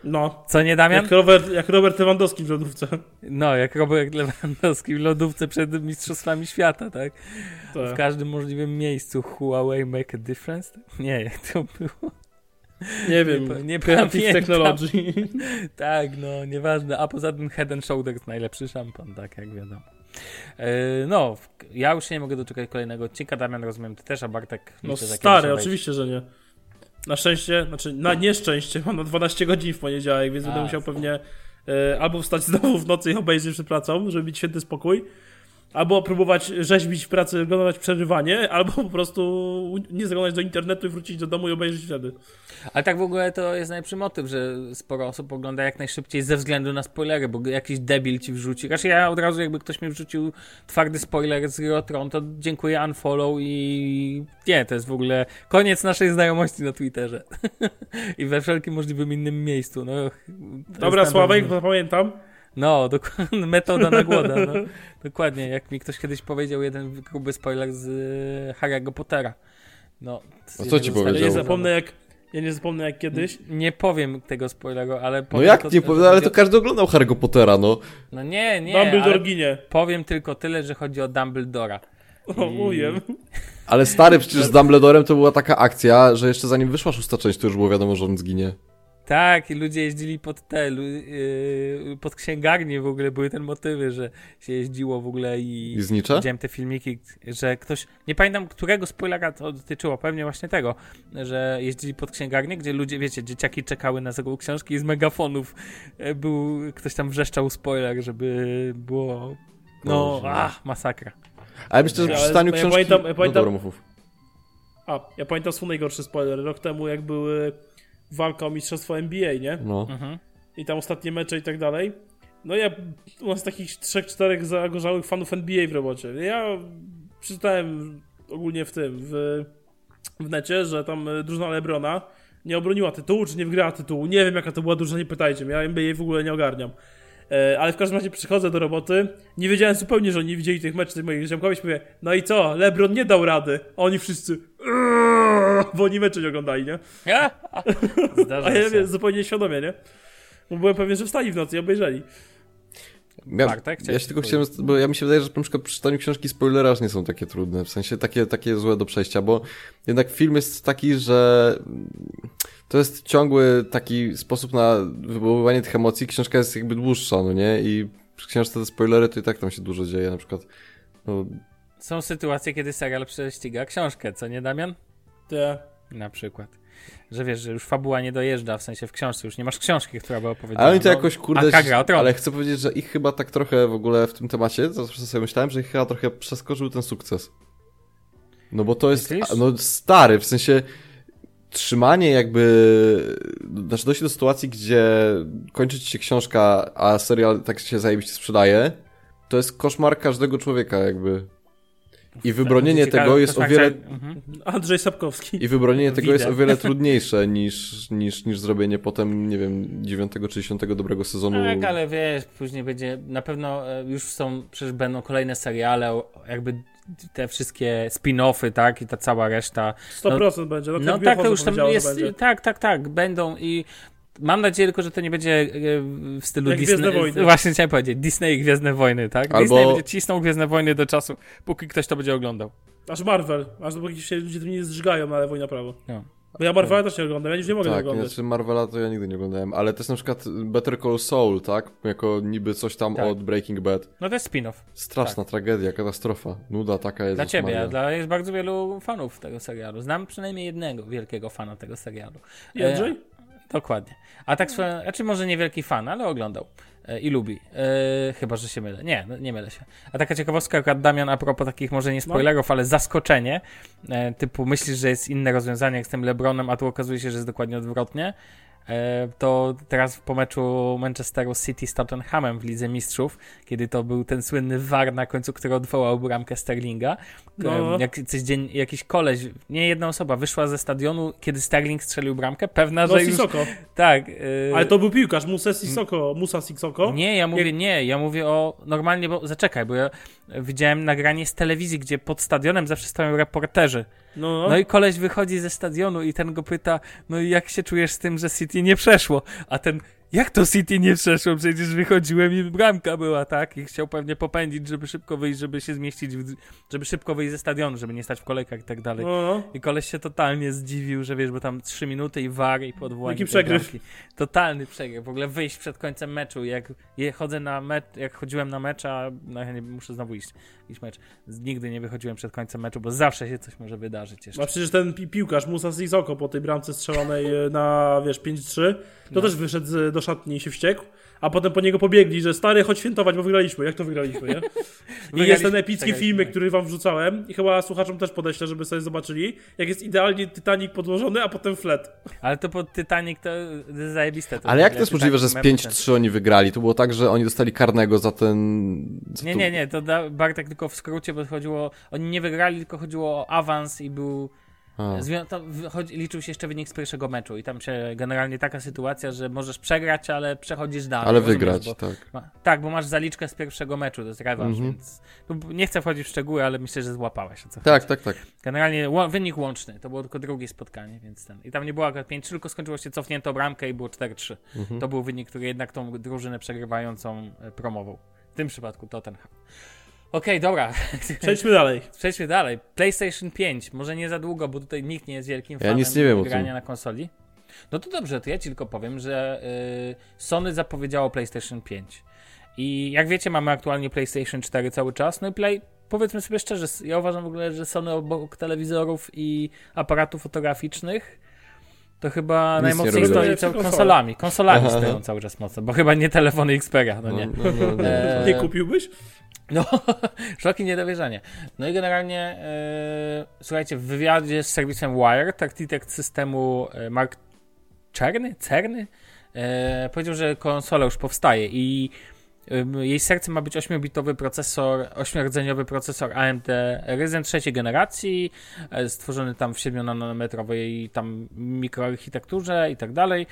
No, Co nie, Damian? jak Robert, jak Robert Lewandowski w lodówce. No, jak Robert Lewandowski w lodówce przed Mistrzostwami Świata, tak? W Tak. każdym możliwym miejscu. Huawei make a difference? Nie, jak to było? Nie wiem, nie Creative pamiętam. Technology. (laughs) Tak, no, nieważne. A poza tym Head and Shoulders najlepszy szampan, tak jak wiadomo. Yy, no, w- ja już się nie mogę doczekać kolejnego odcinka. Damian, rozumiem, ty też, a Bartek... No stary, oczywiście, że nie. Na szczęście, znaczy na nieszczęście mam na 12 godzin w poniedziałek, więc A, będę musiał pewnie e, albo wstać (laughs) znowu w nocy i obejrzeć przed pracą, żeby mieć święty spokój, albo próbować rzeźbić w pracy, oglądać przerywanie, albo po prostu nie zaglądać do internetu i wrócić do domu i obejrzeć wtedy. Ale tak w ogóle to jest najlepszy motyw, że sporo osób ogląda jak najszybciej ze względu na spoilery, bo jakiś debil ci wrzuci. Raczej ja od razu jakby ktoś mi wrzucił twardy spoiler z Rotron, to dziękuję, unfollow i nie, to jest w ogóle koniec naszej znajomości na Twitterze. (laughs) I we wszelkim możliwym innym miejscu. No, Dobra, Sławek, pamiętam. No, dokładnie, (laughs) metoda na głoda. No. Dokładnie, jak mi ktoś kiedyś powiedział jeden gruby spoiler z e, Harry'ego Pottera. No, A co ci z Ja nie powiedział? zapomnę jak, ja nie zapomnę jak kiedyś. Nie powiem tego spoileru, ale No powiem jak to, nie powiem, ale to każdy oglądał Harry'ego Pottera, no. No nie, nie, Dumbledore ginie. powiem tylko tyle, że chodzi o Dumbledora. O, ujem. Ale stary, przecież z Dumbledorem to była taka akcja, że jeszcze zanim wyszła szósta część, to już było wiadomo, że on zginie. Tak, i ludzie jeździli pod te, yy, pod księgarnię w ogóle, były te motywy, że się jeździło w ogóle i... I znicza? Widziałem te filmiki, że ktoś, nie pamiętam którego spoilera to dotyczyło, pewnie właśnie tego, że jeździli pod księgarnię, gdzie ludzie, wiecie, dzieciaki czekały na zakup książki i z megafonów e, był, ktoś tam wrzeszczał spoiler, żeby było, no, ach, masakra. Ale myślę, że Ja- przy czytaniu ja książki... pamiętam- ja No pamiętam- dobra, mów, mów. A, ja pamiętam swój najgorszy spoiler. Rok temu jak były walka o mistrzostwo NBA, nie? No. Mhm. i tam ostatnie mecze i tak dalej. No ja, u nas takich trzech, czterech zagorzałych fanów NBA w robocie. Ja przeczytałem ogólnie w tym, w, w necie, że tam e, drużyna Lebrona nie obroniła tytułu, czy nie wygrała tytułu. Nie wiem jaka to była drużyna, nie pytajcie mnie, ja NBA w ogóle nie ogarniam. E, ale w każdym razie przychodzę do roboty, nie wiedziałem zupełnie, że oni widzieli tych meczów tych moich ziomkowych mówię, no i co, Lebron nie dał rady. A oni wszyscy, bo oni mecze nie oglądali, nie? A, (laughs) a, ja się. wiem, zupełnie świadomie, nie? Bo byłem pewien, że wstali w nocy i obejrzeli. Ja, Bartek, ja chciałeś się tylko powiedzieć? chciałem, bo ja mi się wydaje, że na przykład przy czytaniu książki spoilery aż nie są takie trudne, w sensie takie, takie złe do przejścia, bo jednak film jest taki, że to jest ciągły taki sposób na wywoływanie tych emocji, książka jest jakby dłuższa, no nie, i przy książce te spoilery to i tak tam się dużo dzieje, na przykład, no, Są sytuacje, kiedy serial prześciga książkę, co nie, Damian? Te, Na przykład. Że wiesz, że już fabuła nie dojeżdża, w sensie w książce, już nie masz książki, która by opowiedziała. ale oni to no, jakoś, kurde, ale chcę powiedzieć, że ich chyba tak trochę w ogóle w tym temacie, co sobie myślałem, że ich chyba trochę przeskoczył ten sukces. No bo to jest, Myślisz? no stary, w sensie trzymanie jakby, znaczy dojść do sytuacji, gdzie kończy ci się książka, a serial tak się zajebiście sprzedaje, to jest koszmar każdego człowieka jakby. I wybronienie tego jest o koszmar wiele, czar- Mhm. Andrzej Sapkowski. i wybronienie tego jest o wiele trudniejsze (laughs) niż, niż, niż zrobienie potem, nie wiem, dziewiątego czy dziesiątego dobrego sezonu. Tak, ale wiesz, później będzie, na pewno e, już są, przecież będą kolejne seriale, o- jakby te wszystkie spin-offy, tak, i ta cała reszta. 100% będzie. No, No tak tak, to już tam jest, będzie. tak, tak, tak, będą i Mam nadzieję tylko, że to nie będzie e, w stylu Jak Disney. Gwiezdne Wojny. Właśnie chciałem powiedzieć, Disney i Gwiezdne Wojny, tak? Albo- Disney będzie cisnął Gwiezdne Wojny do czasu, póki ktoś to będzie oglądał. Aż Marvel, aż dopóki się ludzie tym nie zżygają na lewo i na prawo. No. Bo ja Marvela też nie oglądam, ja już nie mogę Tak, oglądać. znaczy Marvela to ja nigdy nie oglądałem, ale też na przykład Better Call Saul, tak? Jako niby coś tam Tak. od Breaking Bad. No to jest spin-off. Straszna tragedia, katastrofa. Nuda taka jest. Dla ciebie, dla, jest bardzo wielu fanów tego serialu. Znam przynajmniej jednego wielkiego fana tego serialu. Jędrzej? Dokładnie. A tak swoją, znaczy może nie wielki fan, ale oglądał e, i lubi. E, chyba, że się mylę. Nie, no, nie mylę się. A taka ciekawostka, akurat Damian, a propos takich może nie spoilerów, ale zaskoczenie, e, typu myślisz, że jest inne rozwiązanie jak z tym LeBronem, a tu okazuje się, że jest dokładnie odwrotnie. E, to teraz po meczu Manchesteru City z Tottenhamem w Lidze Mistrzów, kiedy to był ten słynny VAR na końcu, który odwołał bramkę Sterlinga. No. E, Jak, coś dzień, jakiś koleś, nie jedna osoba, wyszła ze stadionu, kiedy Sterling strzelił bramkę, pewna, No że już... Sissoko. Tak. e, Ale to był piłkarz, Musa Sissoko. Musa Sissoko. Nie, ja mówię, nie, ja mówię o normalnie, bo zaczekaj, bo ja widziałem nagranie z telewizji, gdzie pod stadionem zawsze stoją reporterzy. No, no. I koleś wychodzi ze stadionu i ten go pyta, no i jak się czujesz z tym, że City nie przeszło? A ten, jak to City nie przeszło? Przecież wychodziłem i bramka była, tak? I chciał pewnie popędzić, żeby szybko wyjść, żeby się zmieścić, w, żeby szybko wyjść ze stadionu, żeby nie stać w kolejkach i tak dalej. no, no. I koleś się totalnie zdziwił, że wiesz, bo tam 3 minuty i war i podwołanie. Jaki przegryw. bramki. Totalny przegryw. W ogóle wyjść przed końcem meczu. Jak je, chodzę na mecz, jak chodziłem na mecz, a no, nie, muszę znowu iść, iść mecz. Nigdy nie wychodziłem przed końcem meczu, bo zawsze się coś może wydarzyć jeszcze. A przecież ten pi- piłkarz Musa Sissoko po tej bramce strzelonej e, na, wiesz, 5-3, to No. też wyszedł do szatni i się wściekł, a potem po niego pobiegli, że stary, chodź świętować, bo wygraliśmy. Jak to wygraliśmy, nie? I (laughs) Wygraliśmy, jest ten epicki przegraliśmy. filmik, który wam wrzucałem i chyba słuchaczom też podeślę, żeby sobie zobaczyli, jak jest idealnie Titanic podłożony, a potem flet. Ale to pod Titanic to jest zajebiste. To Ale jak to jest możliwe, że z Titanic 5-3 oni wygrali? To było tak, że oni dostali karnego za ten... Za Nie, nie, nie, to Bartek tylko w skrócie, bo chodziło, oni nie wygrali, tylko chodziło o awans i był. Zwią- to wychodzi, liczył się jeszcze wynik z pierwszego meczu i tam się generalnie taka sytuacja, że możesz przegrać, ale przechodzisz dalej. Ale wygrać, bo- tak. Ma, tak, bo masz zaliczkę z pierwszego meczu, to jest rewanż, Mhm. więc tu nie chcę wchodzić w szczegóły, ale myślę, że złapałeś o co Tak, tak, tak. Generalnie ło- wynik łączny, to było tylko drugie spotkanie, więc ten. I tam nie było akurat 5 tylko skończyło się cofnięto bramkę i było 4-3. Mhm. To był wynik, który jednak tą drużynę przegrywającą e, promował. W tym przypadku Tottenham. Okej, dobra. Przejdźmy dalej. Przejdźmy dalej. PlayStation 5. Może nie za długo, bo tutaj nikt nie jest wielkim Ja fanem nic nie wiem grania na konsoli. No to dobrze, to ja ci tylko powiem, że y, Sony zapowiedziało PlayStation 5. I jak wiecie, mamy aktualnie PlayStation 4 cały czas. No i Play, powiedzmy sobie szczerze, ja uważam w ogóle, że Sony obok telewizorów i aparatów fotograficznych to chyba Nic nie najmocniej stoi Robią cał- konsole. konsolami. Konsolami Aha. stoją cały czas mocno, bo chyba nie telefony Xperia, no nie. No, no, no, Eee, (laughs) Nie kupiłbyś? No, (laughs) szok i niedowierzanie. No i generalnie, e, słuchajcie, w wywiadzie z serwisem Wired, architekt systemu e, Mark Czerny, Cerny, e, powiedział, że konsola już powstaje i em, jej sercem ma być 8-bitowy procesor, 8-rdzeniowy procesor AMD Ryzen trzeciej generacji, stworzony tam w 7-nanometrowej tam mikroarchitekturze i tak dalej.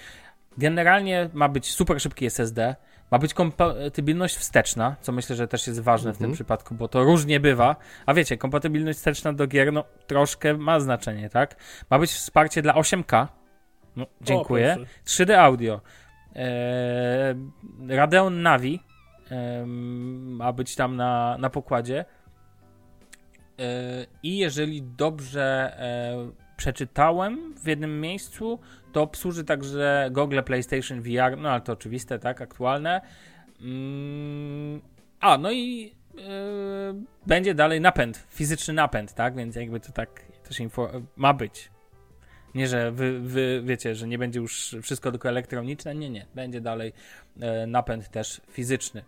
Generalnie ma być super szybki SSD, ma być kompatybilność wsteczna, co myślę, że też jest ważne w tym Mhm. przypadku, bo to różnie bywa. A wiecie, kompatybilność wsteczna do gier, no troszkę ma znaczenie, tak? Ma być wsparcie dla 8K. No, dziękuję. O, proszę. 3D audio. Eee, Radeon Navi em, ma być tam na, na pokładzie. Eee, I jeżeli dobrze e, przeczytałem w jednym miejscu, to obsłuży także Google PlayStation VR, no ale to oczywiste, tak, aktualne. Mm, a, no i e, będzie dalej napęd, fizyczny napęd, tak, więc jakby to tak też info, ma być. Nie, że wy, wy wiecie, że nie będzie już wszystko tylko elektroniczne, nie, nie, będzie dalej e, napęd też fizyczny.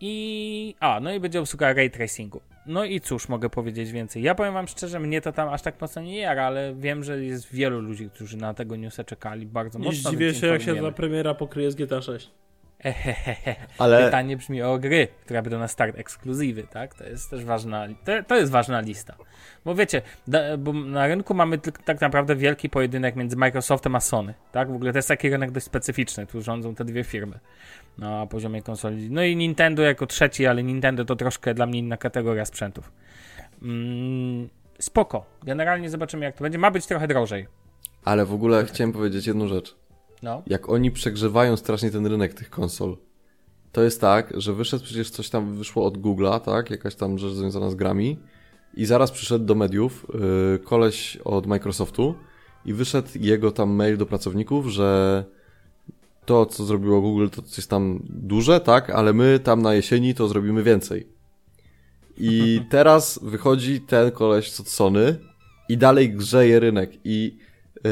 I. A, no i będzie obsługa ray tracingu. No i cóż, mogę powiedzieć więcej. Ja powiem Wam szczerze, mnie to tam aż tak mocno nie jara, ale wiem, że jest wielu ludzi, którzy na tego newsa czekali bardzo Nie mocno. zdziwię się, jak się ta premiera pokryje z GTA 6. Ehehehe. Ale Pytanie brzmi o gry, które będą na start ekskluzywy, tak? To jest też ważna, to, to jest ważna lista. Bo wiecie, da, bo na rynku mamy tylko tak naprawdę wielki pojedynek między Microsoftem a Sony, tak? W ogóle to jest taki rynek dość specyficzny, tu rządzą te dwie firmy na poziomie konsoli. No i Nintendo jako trzeci, ale Nintendo to troszkę dla mnie inna kategoria sprzętów. Mm, spoko. Generalnie zobaczymy jak to będzie. Ma być trochę drożej. Ale w ogóle chciałem powiedzieć jedną rzecz. No. jak oni przegrzewają strasznie ten rynek tych konsol. To jest tak, że wyszedł przecież coś tam, wyszło od Google'a, tak? Jakaś tam rzecz związana z grami. I zaraz przyszedł do mediów yy, koleś od Microsoftu i wyszedł jego tam mail do pracowników, że to, co zrobiło Google, to coś tam duże, tak? Ale my tam na jesieni to zrobimy więcej. I teraz wychodzi ten koleś od Sony i dalej grzeje rynek i yy,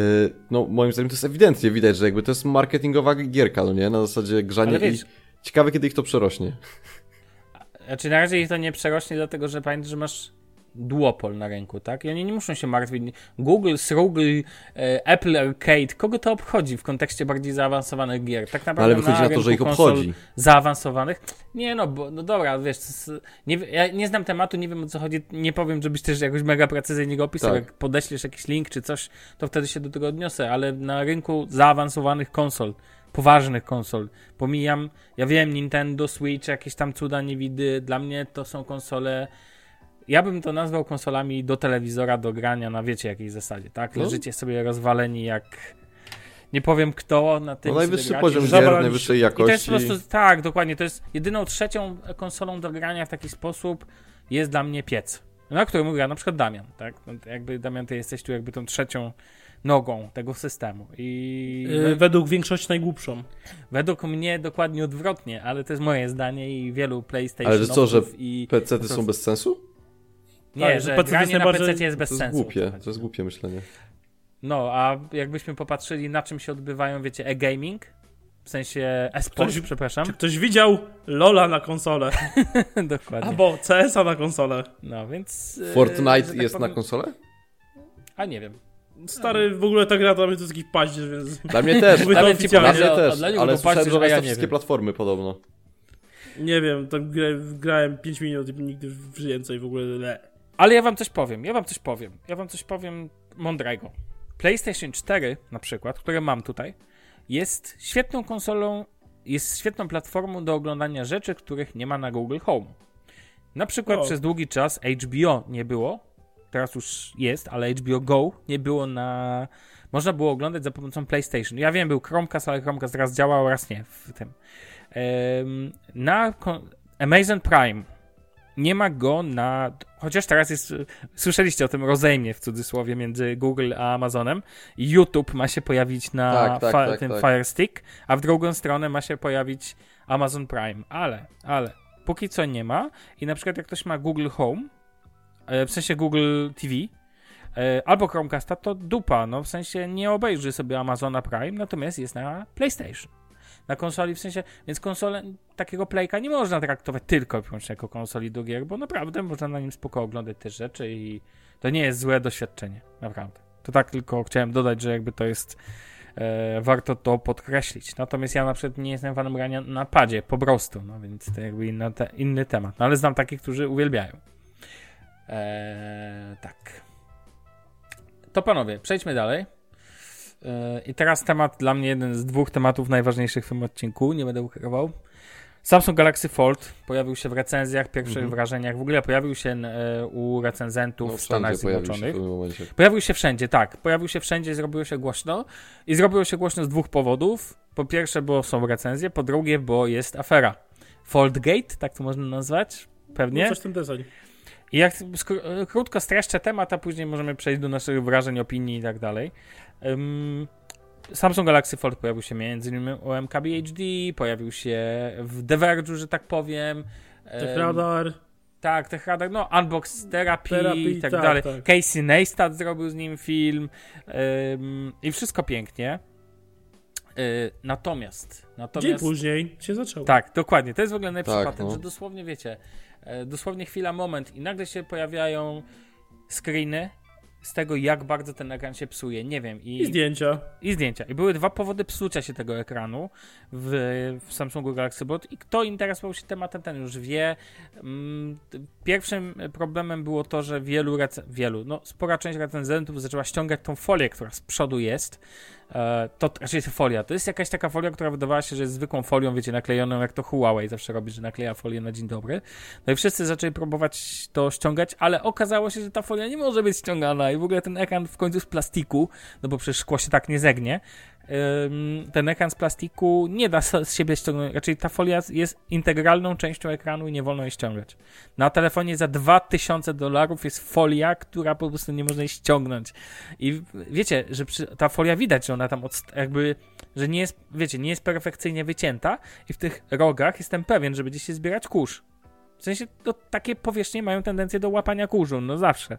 no moim zdaniem to jest ewidentnie widać, że jakby to jest marketingowa gierka, no nie? Na zasadzie grzania wiesz- i ciekawe kiedy ich to przerośnie. Znaczy na razie ich to nie przerośnie, dlatego że pamiętaj, że masz duopol na rynku, tak? I oni nie muszą się martwić. Google, Srugl, e, Apple Arcade, kogo to obchodzi w kontekście bardziej zaawansowanych gier? Tak naprawdę Ale wychodzi na to, rynku że ich obchodzi. Zaawansowanych? Nie no, bo, no dobra, wiesz, to nie, ja nie znam tematu, nie wiem o co chodzi, nie powiem, żebyś też jakoś mega precyzyjnie go opisał. Tak. Jak podeślesz jakiś link czy coś, to wtedy się do tego odniosę, ale na rynku zaawansowanych konsol, poważnych konsol, pomijam, ja wiem, Nintendo, Switch, jakieś tam cuda nie widy, dla mnie to są konsole ja bym to nazwał konsolami do telewizora, do grania na wiecie jakiej zasadzie, tak? No. Leżycie sobie rozwaleni jak... Nie powiem kto na tym No najwyższy poziom gier, najwyższej I to jest jakości. po prostu, tak, dokładnie, to jest jedyną trzecią konsolą do grania w taki sposób jest dla mnie piec, na którym gra na przykład Damian, tak? No, jakby Damian, ty jesteś tu jakby tą trzecią nogą tego systemu i Yy, według większości najgłupszą. według mnie dokładnie odwrotnie, ale to jest moje zdanie i wielu PlayStation Ale że co, że i PC-ty są bez sensu? Nie, Tak, że że PC granie na PC jest bez To jest sensu. głupie, to jest głupie myślenie. No, a jakbyśmy popatrzyli na czym się odbywają, wiecie, e-gaming, w sensie e-sport, Ktoś- przepraszam. Czy ktoś widział LOLa na konsolę? (laughs) Dokładnie. Albo CS-a na konsolę? No, więc... e, Fortnite tak jest na powiem- konsolę? A nie wiem. Stary, w ogóle ta gra dla mnie to jest jakiś paździerz, więc... Dla mnie też, (laughs) dla mnie też, dla niego ale słyszałem, że a jest ja na nie wszystkie wiem. platformy podobno. Nie wiem, tam gra, grałem 5 minut i nigdy w więcej w ogóle... Le. Ale ja wam coś powiem, ja wam coś powiem. Ja wam coś powiem mądrego. PlayStation 4 na przykład, które mam tutaj, jest świetną konsolą, jest świetną platformą do oglądania rzeczy, których nie ma na Google Home. Na przykład O. przez długi czas HBO nie było, teraz już jest, ale HBO Go nie było na... Można było oglądać za pomocą PlayStation. Ja wiem, był Chromecast, ale Chromecast raz działał, raz nie w tym. Na Amazon Prime nie ma go na. Chociaż teraz jest. Słyszeliście o tym rozejmie w cudzysłowie między Google a Amazonem. YouTube ma się pojawić na Tak, tak, fa- tak, tym tak. Fire Stick, a w drugą stronę ma się pojawić Amazon Prime. Ale, ale, póki co nie ma. I na przykład jak ktoś ma Google Home, e, w sensie Google TV, e, albo Chromecasta, to dupa. No w sensie nie obejrzy sobie Amazona Prime, natomiast jest na PlayStation. Na konsoli w sensie, więc konsolę takiego playka nie można traktować tylko i wyłącznie jako konsoli do gier, bo naprawdę można na nim spoko oglądać te rzeczy i to nie jest złe doświadczenie, naprawdę. To tak tylko chciałem dodać, że jakby to jest e, warto to podkreślić. Natomiast ja na przykład nie jestem fanem grania na padzie, po prostu, no więc to jakby inna te, inny temat. No ale znam takich, którzy uwielbiają. E, tak. To panowie, przejdźmy dalej. Yy, I teraz temat dla mnie jeden z dwóch tematów najważniejszych w tym odcinku, nie będę ukrywał. Samsung Galaxy Fold pojawił się w recenzjach, pierwszych Mhm. wrażeniach, w ogóle pojawił się e, u recenzentów No, w Stanach wszędzie pojawił się Zjednoczonych. Pojawił się wszędzie, tak. Pojawił się wszędzie, zrobiło się głośno. I zrobiło się głośno z dwóch powodów. Po pierwsze, bo są recenzje, po drugie, bo jest afera. Foldgate, tak to można nazwać? Pewnie. No coś w tym deseń. I jak skró- krótko streszczę temat, a później możemy przejść do naszych wrażeń, opinii i tak dalej. Samsung Galaxy Fold pojawił się m.in. u MKBHD, pojawił się w The Verge'u, że tak powiem. Tech Ym, Radar. tak, Tech Radar, no, Unbox Therapy, Therapy, i tak, tak, dalej. tak. Casey Neistat zrobił z nim film ym, i wszystko pięknie. Y, natomiast, Dzień natomiast później się zaczęło. tak, dokładnie. To jest w ogóle najlepszy Tak, patent, no. że dosłownie wiecie, e, dosłownie chwila, moment i nagle się pojawiają screeny z tego, jak bardzo ten ekran się psuje. Nie wiem. I zdjęcia. I zdjęcia. I były dwa powody psucia się tego ekranu w, w Samsungu Galaxy Bot. I kto interesował się tematem, ten już wie. Mm, Pierwszym problemem było to, że wielu, wielu, no spora część recenzentów zaczęła ściągać tą folię, która z przodu jest. E, to raczej jest folia. To jest jakaś taka folia, która wydawała się, że jest zwykłą folią, wiecie, naklejoną, jak to Huawei zawsze robi, że nakleja folię na dzień dobry. No i wszyscy zaczęli próbować to ściągać, ale okazało się, że ta folia nie może być ściągana i w ogóle ten ekran w końcu z plastiku, no bo przecież szkło się tak nie zegnie. Ten ekran z plastiku nie da z siebie ściągnąć, raczej ta folia jest integralną częścią ekranu i nie wolno jej ściągać. Na telefonie za 2000 dolarów jest folia, która po prostu nie można jej ściągnąć. I wiecie, że przy, ta folia widać, że ona tam od, jakby, że nie jest, wiecie, nie jest perfekcyjnie wycięta i w tych rogach jestem pewien, że będzie się zbierać kurz. W sensie, to takie powierzchnie mają tendencję do łapania kurzu, no zawsze.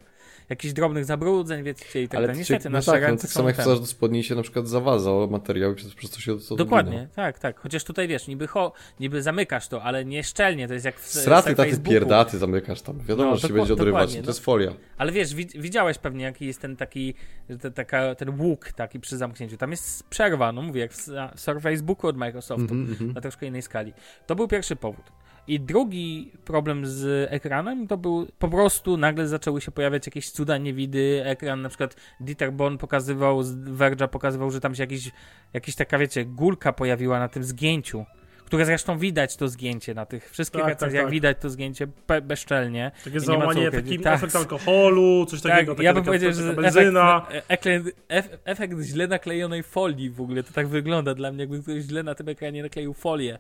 Jakichś drobnych zabrudzeń, wiecie, i tak Ale dalej. ty Niestety, się, no nasze tak, no, ręce tak są samo jak wsadzasz do spodni się na przykład zawadza o materiał przez, przez to się to Dokładnie, wygina. tak, tak. Chociaż tutaj wiesz, niby, ho, niby zamykasz to, ale nie szczelnie, to jest jak w Straty w Facebooku. pierdaty zamykasz tam. Wiadomo, No, że się będzie odrywać. dokładnie, To no. jest folia. Ale wiesz, wi- widziałeś pewnie, jaki jest ten taki, te, taka, ten łuk taki przy zamknięciu. Tam jest przerwa, no mówię, jak w Surface Booku od Microsoftu, Mhm, mhm. na troszkę innej skali. To był pierwszy powód. I drugi problem z ekranem to był po prostu nagle zaczęły się pojawiać jakieś cuda niewidy. Ekran, na przykład Dieter Born pokazywał, z Verge'a pokazywał, że tam się jakiś, jakiś taka, wiecie, gulka pojawiła na tym zgięciu. Które zresztą widać to zgięcie na tych wszystkich Tak, recenzjach, tak, tak. widać to zgięcie pe- bezczelnie. Takie załamanie, taki Tak. efekt alkoholu, coś takiego. Tak, ja bym powiedział, że benzyna. efekt, ekle, ef, efekt źle naklejonej folii w ogóle, to tak wygląda dla mnie, jakby ktoś źle na tym ekranie nakleił folię.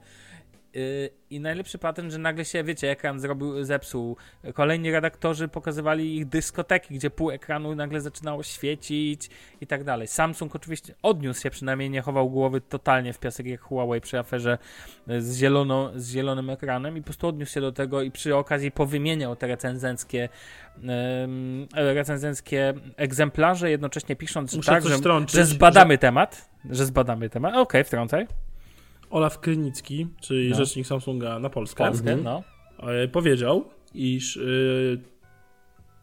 Yy, I najlepszy patent, że nagle się, wiecie, ekran zrobił, zepsuł. Kolejni redaktorzy pokazywali ich dyskoteki, gdzie pół ekranu nagle zaczynało świecić i tak dalej. Samsung oczywiście odniósł się, przynajmniej nie chował głowy totalnie w piasek jak Huawei przy aferze y, z, zielono, z zielonym ekranem i po prostu odniósł się do tego i przy okazji powymieniał te recenzenckie recenzenckie egzemplarze, jednocześnie pisząc, że Muszę tak, że, że zbadamy temat, że zbadamy temat. Okej, wtrącaj. Olaf Krynicki, czyli No. rzecznik Samsunga na Polskę, Polskę, Mhm. no. e, powiedział, iż y,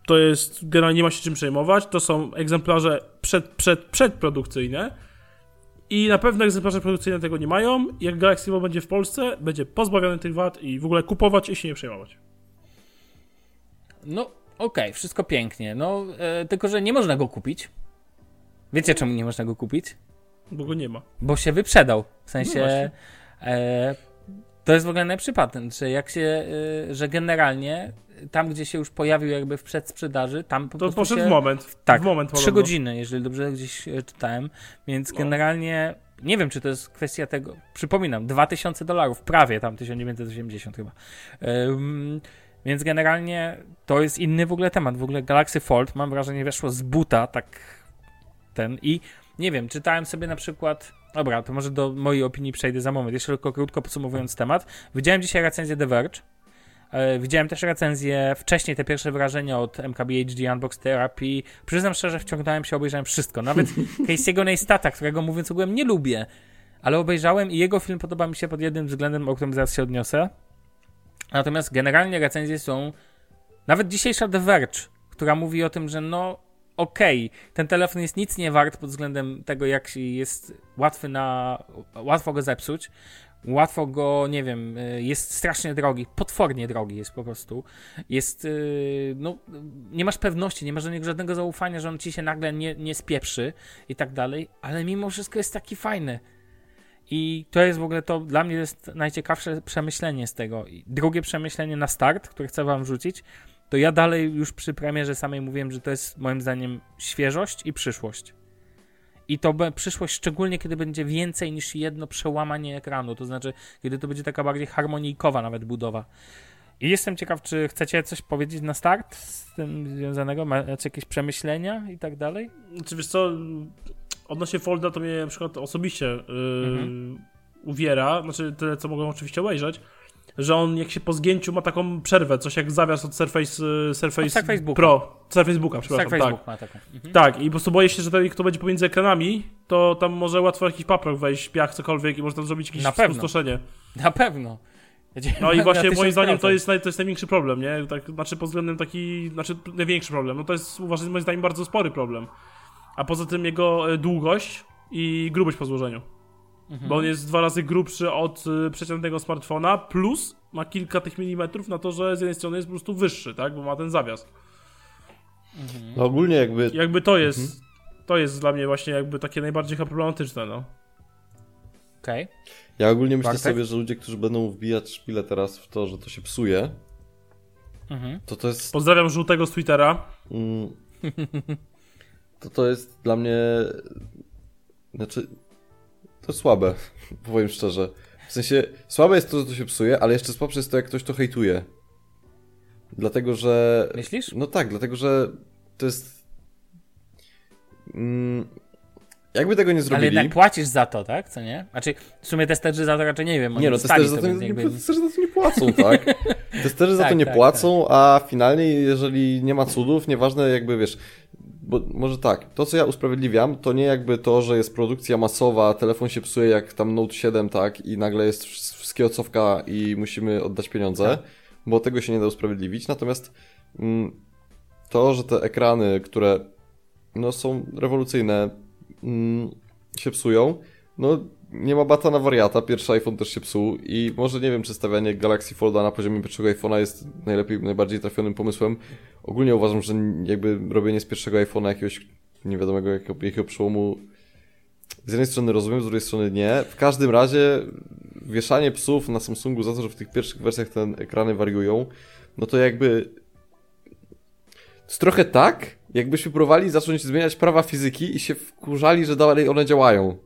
to jest, generalnie nie ma się czym przejmować, to są egzemplarze przed, przed, przedprodukcyjne i na pewno egzemplarze produkcyjne tego nie mają. Jak Galaxy Book będzie w Polsce, będzie pozbawiony tych wad i w ogóle kupować i się nie przejmować. No, okej, wszystko pięknie. No, e, tylko, że nie można go kupić. Wiecie, czemu nie można go kupić? Bo go nie ma. Bo się wyprzedał. W No sensie. właśnie. e, to jest w ogóle najlepszy patent, że jak się. E, że generalnie tam, gdzie się już pojawił jakby w przedsprzedaży, tam po To prostu. poszedł się, w moment. Tak, w moment Trzy godziny, jeżeli dobrze gdzieś e, czytałem. Więc No. generalnie. Nie wiem, czy to jest kwestia tego. Przypominam, 2000 dolarów, prawie tam 1980 chyba. Więc generalnie to jest inny w ogóle temat. W ogóle Galaxy Fold, mam wrażenie, weszło z buta, tak ten. I nie wiem, czytałem sobie na przykład. Dobra, to może do mojej opinii przejdę za moment. Jeszcze tylko krótko podsumowując temat. Widziałem dzisiaj recenzję The Verge. E, Widziałem też recenzję, wcześniej te pierwsze wrażenia od MKBHD Unbox Therapy. Przyznam szczerze, wciągnąłem się, obejrzałem wszystko. Nawet (laughs) Casey'ego Neistata, którego mówiąc ogółem nie lubię, ale obejrzałem i jego film podoba mi się pod jednym względem, o którym zaraz się odniosę. Natomiast generalnie recenzje są. Nawet dzisiejsza The Verge, która mówi o tym, że no okej, ten telefon jest nic nie wart pod względem tego, jak jest łatwy na. łatwo go zepsuć. Łatwo go, nie wiem, y, jest strasznie drogi, potwornie drogi jest po prostu. Jest, y, no, nie masz pewności, nie masz do niego żadnego zaufania, że on ci się nagle nie, nie spieprzy i tak dalej, ale mimo wszystko jest taki fajny. I to jest w ogóle to, dla mnie jest najciekawsze przemyślenie z tego. Drugie przemyślenie na start, które chcę wam rzucić, to ja dalej już przy premierze samej mówiłem, że to jest moim zdaniem świeżość i przyszłość. I to przyszłość szczególnie, kiedy będzie więcej niż jedno przełamanie ekranu, to znaczy, kiedy to będzie taka bardziej harmonijkowa nawet budowa. I jestem ciekaw, czy chcecie coś powiedzieć na start z tym związanego? Macie jakieś przemyślenia i tak dalej? Czy wiesz co, odnośnie Folda to mnie na przykład osobiście yy, Mhm. uwiera, znaczy tyle co mogłem oczywiście obejrzeć, że on jak się po zgięciu ma taką przerwę, coś jak zawias od Surface, yy, Surface Surface Booka. Pro, Surface Booka, przepraszam, tak, tak. Ma taką. Mhm. Tak, i po prostu boję się, że ten, kto będzie pomiędzy ekranami, to tam może łatwo jakiś paprok wejść, piach, cokolwiek i można tam zrobić jakieś Na spustoszenie. Na pewno. No i (laughs) właśnie moim 1000%. zdaniem to jest, naj, to jest największy problem, nie? Tak, znaczy pod względem taki, znaczy największy problem. No to jest uważam moim zdaniem bardzo spory problem. A poza tym jego e, długość i grubość po złożeniu. Mhm. Bo on jest dwa razy grubszy od y, przeciętnego smartfona, plus ma kilka tych milimetrów na to, że z jednej strony jest po prostu wyższy, tak? Bo ma ten zawias. No ogólnie jakby Jakby to jest, Mhm. to jest dla mnie właśnie jakby takie najbardziej problematyczne, no. Okej. Ja ogólnie myślę Bartek? sobie, że ludzie, którzy będą wbijać szpilę teraz w to, że to się psuje, Mhm. to to jest. Pozdrawiam żółtego z Twittera. Mm, (laughs) to to jest dla mnie. Znaczy. To słabe, powiem szczerze. W sensie, słabe jest to, że to się psuje, ale jeszcze słabsze jest to, jak ktoś to hejtuje. Dlatego, że... Myślisz? No tak, dlatego, że to jest... Mm, jakby tego nie zrobili... Ale jednak płacisz za to, tak? Co nie? Znaczy, w sumie testerzy za to raczej nie wiem. Nie no, testerzy za, to nie, jakby... testerzy za to nie płacą, tak? (laughs) testerzy za to Tak, nie tak, płacą, a finalnie, jeżeli nie ma cudów, nieważne jakby, wiesz... Bo może tak, to co ja usprawiedliwiam, to nie jakby to, że jest produkcja masowa, telefon się psuje jak tam Note 7, tak, i nagle jest wszystkiego cofka i musimy oddać pieniądze, Tak. bo tego się nie da usprawiedliwić. Natomiast mm, to, że te ekrany, które no, są rewolucyjne, mm, się psują, no nie ma bata na wariata, pierwszy iPhone też się psuł i może nie wiem, czy stawianie Galaxy Folda na poziomie pierwszego iPhone'a jest najlepiej, najbardziej trafionym pomysłem. Ogólnie uważam, że jakby robienie z pierwszego iPhone'a jakiegoś nie wiadomo jakiego, jakiego przełomu z jednej strony rozumiem, z drugiej strony nie. W każdym razie wieszanie psów na Samsungu za to, że w tych pierwszych wersjach te ekrany wariują, no to jakby jest trochę tak, jakbyśmy próbowali zacząć zmieniać prawa fizyki i się wkurzali, że dalej one działają.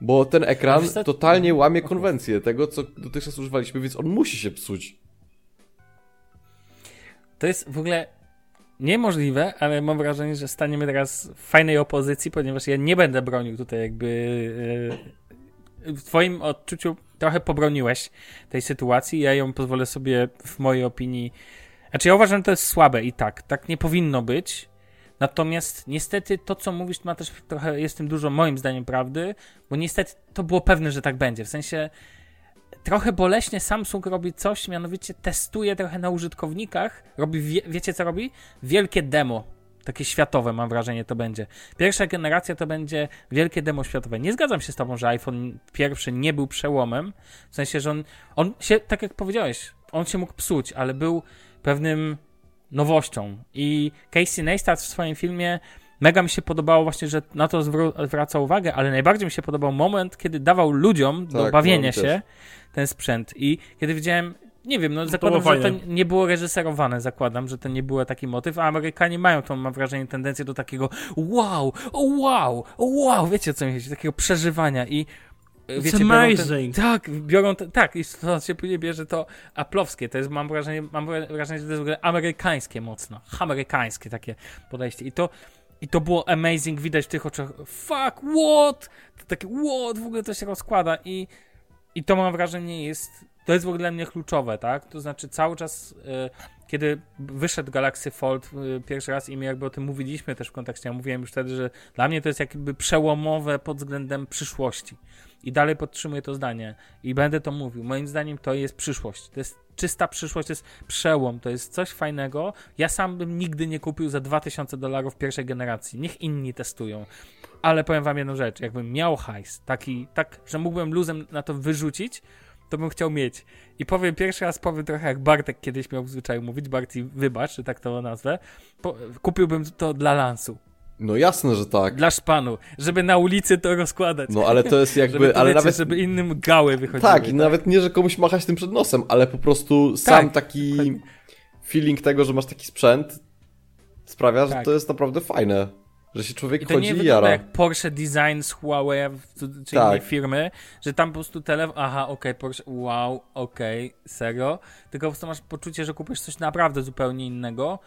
Bo ten ekran totalnie łamie konwencję tego, co dotychczas używaliśmy, więc on musi się psuć. To jest w ogóle niemożliwe, ale mam wrażenie, że staniemy teraz w fajnej opozycji, ponieważ ja nie będę bronił tutaj jakby... e, W twoim odczuciu trochę pobroniłeś tej sytuacji, ja ją pozwolę sobie w mojej opinii... Znaczy ja uważam, że to jest słabe i tak, tak nie powinno być, Natomiast niestety to, co mówisz, ma też trochę, jest tym dużo moim zdaniem prawdy, bo niestety to było pewne, że tak będzie. W sensie trochę boleśnie Samsung robi coś, mianowicie testuje trochę na użytkownikach, robi, wie, wiecie co robi? Wielkie demo. Takie światowe, mam wrażenie, to będzie. Pierwsza generacja to będzie wielkie demo światowe. Nie zgadzam się z tobą, że iPhone pierwszy nie był przełomem. W sensie, że on, on się, tak jak powiedziałeś, on się mógł psuć, ale był pewnym nowością. I Casey Neistat w swoim filmie mega mi się podobało właśnie, że na to zwraca uwagę, ale najbardziej mi się podobał moment, kiedy dawał ludziom do Tak, bawienia no, się też. ten sprzęt. I kiedy widziałem, nie wiem, no było zakładam, że to nie było reżyserowane, zakładam, że to nie był taki motyw, a Amerykanie mają tą, mam wrażenie, tendencję do takiego wow, o wow, o wow, wiecie o co mi chodzi, takiego przeżywania i It's wiecie, biorą ten, amazing. tak, biorą te, tak, i to się później bierze to aplowskie, to jest, mam wrażenie, mam wrażenie, że to jest w ogóle amerykańskie mocno, amerykańskie takie podejście i to, i to było amazing, widać w tych oczach, fuck, what, to takie what, w ogóle to się rozkłada i, i to mam wrażenie jest, to jest w ogóle dla mnie kluczowe, tak, to znaczy cały czas, e, kiedy wyszedł Galaxy Fold e, pierwszy raz i my jakby o tym mówiliśmy też w kontekście, ja mówiłem już wtedy, że dla mnie to jest jakby przełomowe pod względem przyszłości. I dalej podtrzymuję to zdanie. I będę to mówił. Moim zdaniem to jest przyszłość. To jest czysta przyszłość, to jest przełom, to jest coś fajnego. Ja sam bym nigdy nie kupił za 2000 dolarów pierwszej generacji. Niech inni testują. Ale powiem wam jedną rzecz. Jakbym miał hajs, taki, tak, że mógłbym luzem na to wyrzucić, to bym chciał mieć. I powiem pierwszy raz, powiem trochę jak Bartek kiedyś miał w zwyczaju mówić. Bartek, wybacz, że tak to nazwę. Po, kupiłbym to dla lansu. No jasne, że tak. Dla szpanu. Żeby na ulicy to rozkładać. No ale to jest (laughs) jakby, to ale wiecie, nawet... żeby innym gały wychodziły. Tak, i nawet nie, że komuś machać tym przed nosem, ale po prostu sam Tak. taki feeling tego, że masz taki sprzęt sprawia, że Tak. to jest naprawdę fajne. Że się człowiek I to chodzi nie i jara. jak Porsche Design z Huawei czy Tak. innej firmy, że tam po prostu telefon, aha, okej, Porsche, wow, okej, serio, tylko po prostu masz poczucie, że kupisz coś naprawdę zupełnie innego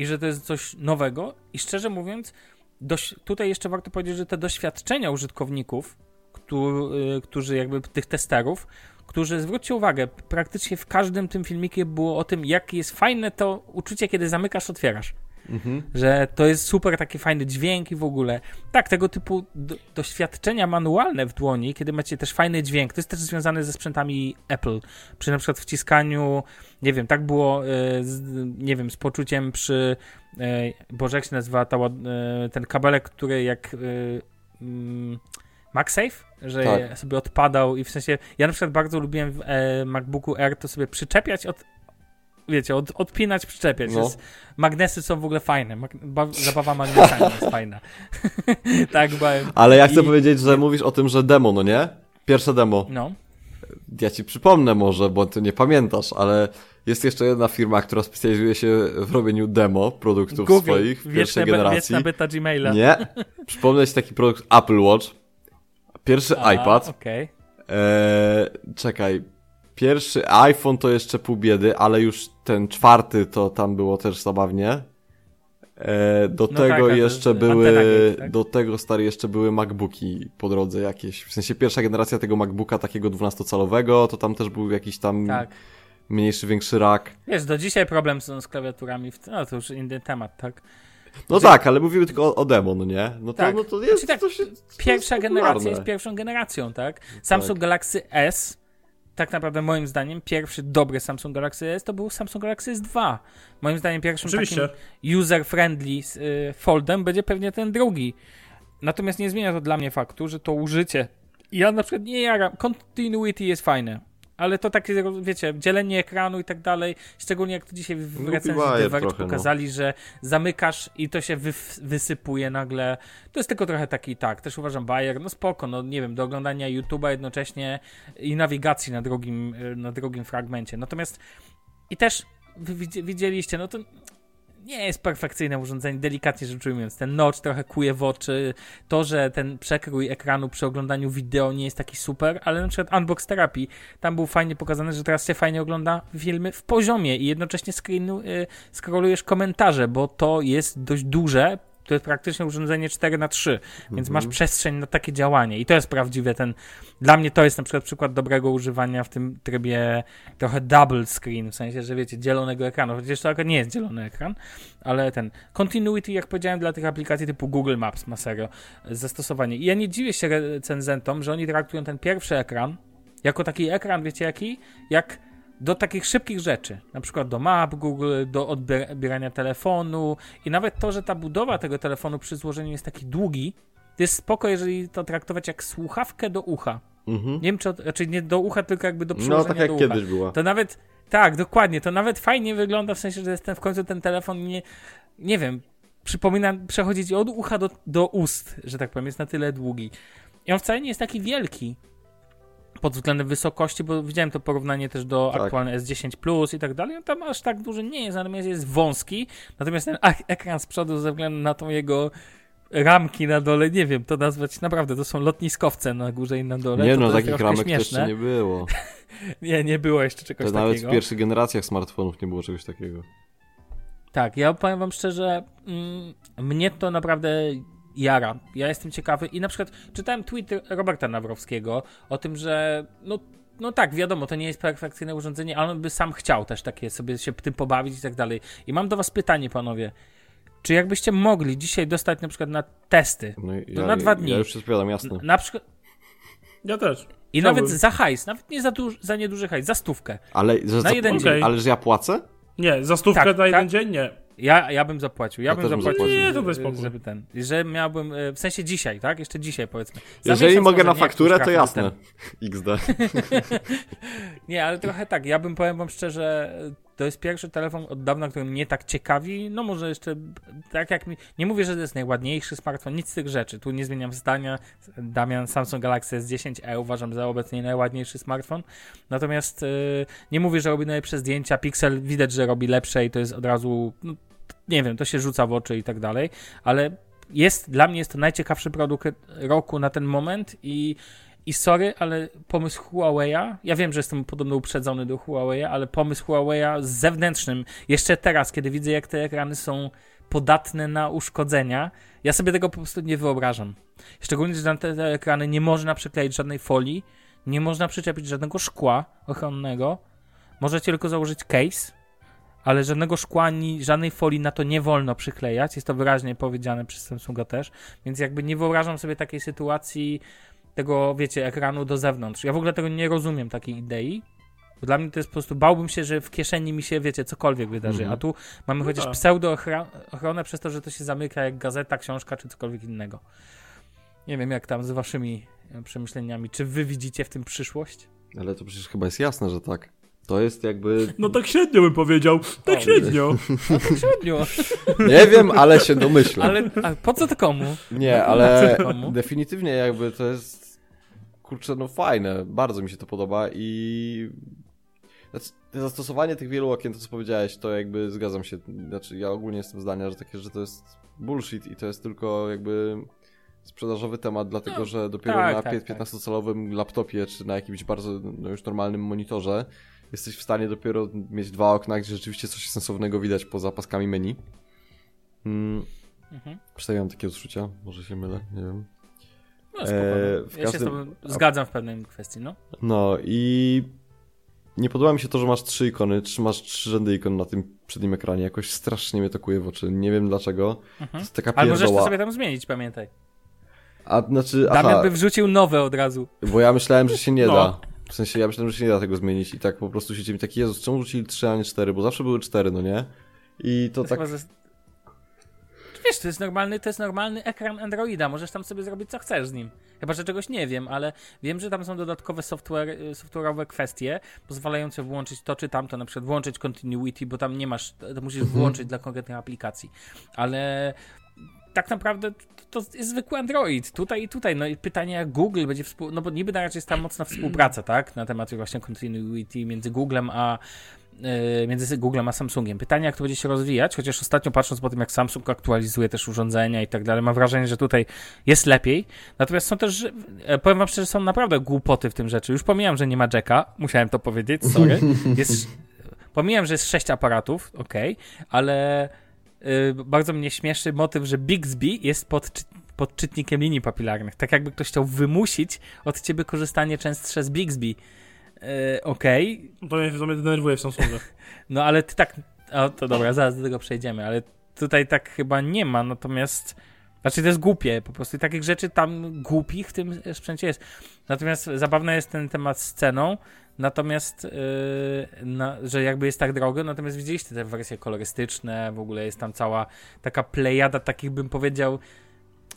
i że to jest coś nowego. I szczerze mówiąc, doś- tutaj jeszcze warto powiedzieć, że te doświadczenia użytkowników, któ- y, którzy jakby tych testerów, którzy, zwróćcie uwagę, praktycznie w każdym tym filmikie było o tym, jak jest fajne to uczucie, kiedy zamykasz, otwierasz Mhm. że to jest super taki fajny dźwięk i w ogóle. Tak, tego typu do, doświadczenia manualne w dłoni, kiedy macie też fajny dźwięk, to jest też związane ze sprzętami Apple. Przy na przykład wciskaniu, nie wiem, tak było, e, z, nie wiem, z poczuciem przy, e, Boże, jak się nazywa ta, e, ten kabelek, który jak e, mm, MagSafe, że Tak. sobie odpadał i w sensie, ja na przykład bardzo lubiłem w MacBooku Air to sobie przyczepiać od wiecie, od, odpinać, przyczepiać. No. Jest, magnesy są w ogóle fajne. Mag, zabawa magnesami jest (laughs) fajna. (laughs) tak, bałem. Ale ja chcę I- powiedzieć, że mówisz o tym, że demo, no nie? Pierwsze demo. No. Ja ci przypomnę może, bo ty nie pamiętasz, ale jest jeszcze jedna firma, która specjalizuje się w robieniu demo produktów Google, swoich w pierwszej be- generacji. wieczna beta Gmaila. Nie. Przypomnę ci taki produkt Apple Watch. Pierwszy A, iPad. Okej. Eee, czekaj. Pierwszy iPhone to jeszcze pół biedy, ale już ten czwarty to tam było też zabawnie. Eee, do No tego tak, jeszcze jest były, gate, tak? do tego stary jeszcze były MacBooki po drodze jakieś. W sensie pierwsza generacja tego MacBooka takiego 12-calowego, to tam też był jakiś tam Tak. mniejszy, większy rak. Wiesz, do dzisiaj problem są z klawiaturami, w... no to już inny temat, tak? No tak, ale mówimy tylko o, o demon, nie? No to, Tak. no to jest, Znaczy tak, to się, to Pierwsza jest generacja jest pierwszą generacją, tak? Samsung Galaxy S, tak naprawdę moim zdaniem pierwszy dobry Samsung Galaxy S to był Samsung Galaxy S2. Moim zdaniem pierwszym Oczywiście. takim user-friendly y, foldem będzie pewnie ten drugi. Natomiast nie zmienia to dla mnie faktu, że to użycie. Ja na przykład nie jaram. Continuity jest fajne. Ale to takie, wiecie, dzielenie ekranu i tak dalej, szczególnie jak to dzisiaj w Głupi recenzji trochę, no. pokazali, że zamykasz i to się wyf- wysypuje nagle. To jest tylko trochę taki, tak, też uważam bajer, no spoko, no nie wiem, do oglądania YouTube'a jednocześnie i nawigacji na drugim, na drugim fragmencie. Natomiast i też wy widzi- widzieliście, no to nie jest perfekcyjne urządzenie, delikatnie rzecz ujmując. Ten notch trochę kuje w oczy, to, że ten przekrój ekranu przy oglądaniu wideo nie jest taki super, ale na przykład Unbox Therapy, tam był fajnie pokazane, że teraz się fajnie ogląda filmy w poziomie i jednocześnie screenu, y, scrollujesz komentarze, bo to jest dość duże, to jest praktycznie urządzenie 4 na 3 więc masz przestrzeń na takie działanie i to jest prawdziwe ten, dla mnie to jest na przykład przykład dobrego używania w tym trybie trochę double screen, w sensie, że wiecie, dzielonego ekranu, chociaż to akurat nie jest zielony ekran, ale ten continuity, jak powiedziałem, dla tych aplikacji typu Google Maps ma serio zastosowanie. I ja nie dziwię się recenzentom, że oni traktują ten pierwszy ekran jako taki ekran, wiecie jaki? Jak do takich szybkich rzeczy, na przykład do map Google, do odbierania telefonu i nawet to, że ta budowa tego telefonu przy złożeniu jest taki długi, to jest spoko, jeżeli to traktować jak słuchawkę do ucha. Mhm. Nie wiem, czy, raczej nie do ucha, tylko jakby do No przyłożenia tak jak kiedyś była. To nawet, tak, dokładnie, to nawet fajnie wygląda, w sensie, że jest ten, w końcu ten telefon nie, nie wiem, przypomina przechodzić od ucha do, do ust, że tak powiem, jest na tyle długi. I on wcale nie jest taki wielki pod względem wysokości, bo widziałem to porównanie też do Tak. aktualne S10 Plus i tak dalej, on tam aż tak duży nie jest, natomiast jest wąski, natomiast ten ekran z przodu ze względu na tą jego ramki na dole, nie wiem, to nazwać naprawdę, to są lotniskowce na górze i na dole. Nie to no, to takich ramek śmieszne. jeszcze nie było. (laughs) nie, nie było jeszcze czegoś To nawet w takiego. pierwszych generacjach smartfonów nie było czegoś takiego. Tak, ja powiem wam szczerze, mm, mnie to naprawdę jara. Ja jestem ciekawy i na przykład czytałem tweet Roberta Nawrowskiego o tym, że no, no tak, wiadomo, to nie jest perfekcyjne urządzenie, ale on by sam chciał też takie sobie się tym pobawić i tak dalej. I mam do was pytanie, panowie. Czy jakbyście mogli dzisiaj dostać na przykład na testy, No, i To ja, na dwa dni. Ja już się spowiadam, jasne. na przykład Ja też. i Chciałbym. nawet za hajs, nawet nie za, duż, za nieduży hajs, za stówkę. Ale, że Na jeden dzień. ale że ja płacę? Nie, za stówkę Tak, na jeden tak. dzień nie. Ja, ja bym zapłacił. Ja, Ja bym zapłacił. zapłacił. Nie, to daj spokój. Żeby ten. Że miałbym. e, W sensie dzisiaj, tak? Jeszcze dzisiaj powiedzmy. Za Jeżeli mogę na fakturę, to jasne. ten- (laughs) XD. (laughs) Nie, ale trochę tak. Ja bym powiem wam szczerze, to jest pierwszy telefon od dawna, który mnie tak ciekawi. No może jeszcze tak jak mi. Nie mówię, że to jest najładniejszy smartfon, nic z tych rzeczy. Tu nie zmieniam zdania. Damian Samsung Galaxy S10e uważam za obecnie najładniejszy smartfon. Natomiast e, nie mówię, że robi najlepsze zdjęcia. Pixel widać, że robi lepsze i to jest od razu. No, nie wiem, to się rzuca w oczy i tak dalej, ale jest, dla mnie jest to najciekawszy produkt roku na ten moment i, i sorry, ale pomysł Huawei'a, ja wiem, że jestem podobno uprzedzony do Huawei'a, ale pomysł Huawei'a z zewnętrznym, jeszcze teraz, kiedy widzę, jak te ekrany są podatne na uszkodzenia, ja sobie tego po prostu nie wyobrażam. Szczególnie, że na te, te ekrany nie można przykleić żadnej folii, nie można przyczepić żadnego szkła ochronnego, możecie tylko założyć case, ale żadnego szkła ani żadnej folii na to nie wolno przyklejać. Jest to wyraźnie powiedziane przez Samsunga też, więc jakby nie wyobrażam sobie takiej sytuacji tego, wiecie, ekranu do zewnątrz. Ja w ogóle tego nie rozumiem, takiej idei. Bo dla mnie to jest po prostu, bałbym się, że w kieszeni mi się, wiecie, cokolwiek wydarzy, Mhm. a tu mamy chociaż tak. pseudo-ochronę przez to, że to się zamyka jak gazeta, książka czy cokolwiek innego. Nie wiem, jak tam z waszymi e, przemyśleniami. Czy wy widzicie w tym przyszłość? Ale to przecież chyba jest jasne, że tak. To jest jakby... No tak średnio bym powiedział. Tak O. średnio. Średnio. (laughs) Nie wiem, ale się domyślam. Ale a po co to komu? Nie, ale Komu? definitywnie jakby to jest kurczę, no fajne, bardzo mi się to podoba i znaczy, zastosowanie tych wielu okien, to co powiedziałeś, to jakby zgadzam się, znaczy ja ogólnie jestem zdania, że takie, że to jest bullshit i to jest tylko jakby sprzedażowy temat, dlatego No, że dopiero tak, na tak, pie- tak. 15-calowym laptopie, czy na jakimś bardzo no, już normalnym monitorze jesteś w stanie dopiero mieć dwa okna, gdzie rzeczywiście coś sensownego widać poza paskami menu. Mm, Mhm. przynajmniej mam takie odczucia, może się mylę, nie wiem. No, spoko, no. w Ja się z zgadzam w pewnej kwestii, no. No i nie podoba mi się to, że masz trzy ikony, trzymasz trzy rzędy ikon na tym przednim ekranie. Jakoś strasznie mnie to kuje w oczy. Nie wiem dlaczego. To jest taka Ale możesz to pierdoła. sobie tam zmienić, pamiętaj. A znaczy, Damian aha, by wrzucił nowe od razu. bo ja myślałem, że się nie No. da. W sensie ja myślałem, że się nie da tego zmienić i tak po prostu siedzimy taki, Jezus, czemu rzucili trzy, a nie cztery? Bo zawsze były cztery, no nie? I to To tak... ze... Wiesz, to jest, normalny, to jest normalny ekran Androida, możesz tam sobie zrobić co chcesz z nim. Chyba, że czegoś nie wiem, ale wiem, że tam są dodatkowe software, y, software'owe kwestie pozwalające włączyć to czy tamto, na przykład włączyć continuity, bo tam nie masz, to musisz włączyć dla konkretnej aplikacji. Ale tak naprawdę to, jest zwykły Android, tutaj i tutaj. No i pytanie, jak Google będzie współ... No bo niby na razie jest tam mocna współpraca, tak? Na temat właśnie continuity między Googlem a yy, między Googlem a Samsungiem. Pytanie, jak to będzie się rozwijać, chociaż ostatnio patrząc po tym, jak Samsung aktualizuje też urządzenia i tak dalej, mam wrażenie, że tutaj jest lepiej. Natomiast są też, e, powiem wam szczerze, są naprawdę głupoty w tym rzeczy. Już pomijam, że nie ma jacka, musiałem to powiedzieć, sorry. (laughs) Jest, pomijam, że jest sześć aparatów, okej, ale bardzo mnie śmieszy motyw, że Bixby jest pod, czy- pod czytnikiem linii papilarnych. Tak jakby ktoś chciał wymusić od ciebie korzystanie częstsze z Bixby. Y, okej, To mnie, to mnie denerwuje w Samsungu. (laughs) no ale ty tak. O, to dobra, zaraz do tego przejdziemy, ale tutaj tak chyba nie ma, natomiast. Znaczy to jest głupie, po prostu takich rzeczy tam głupich w tym sprzęcie jest. Natomiast zabawny jest ten temat z ceną, natomiast yy, na, że jakby jest tak drogo, natomiast widzieliście te wersje kolorystyczne, w ogóle jest tam cała taka plejada takich bym powiedział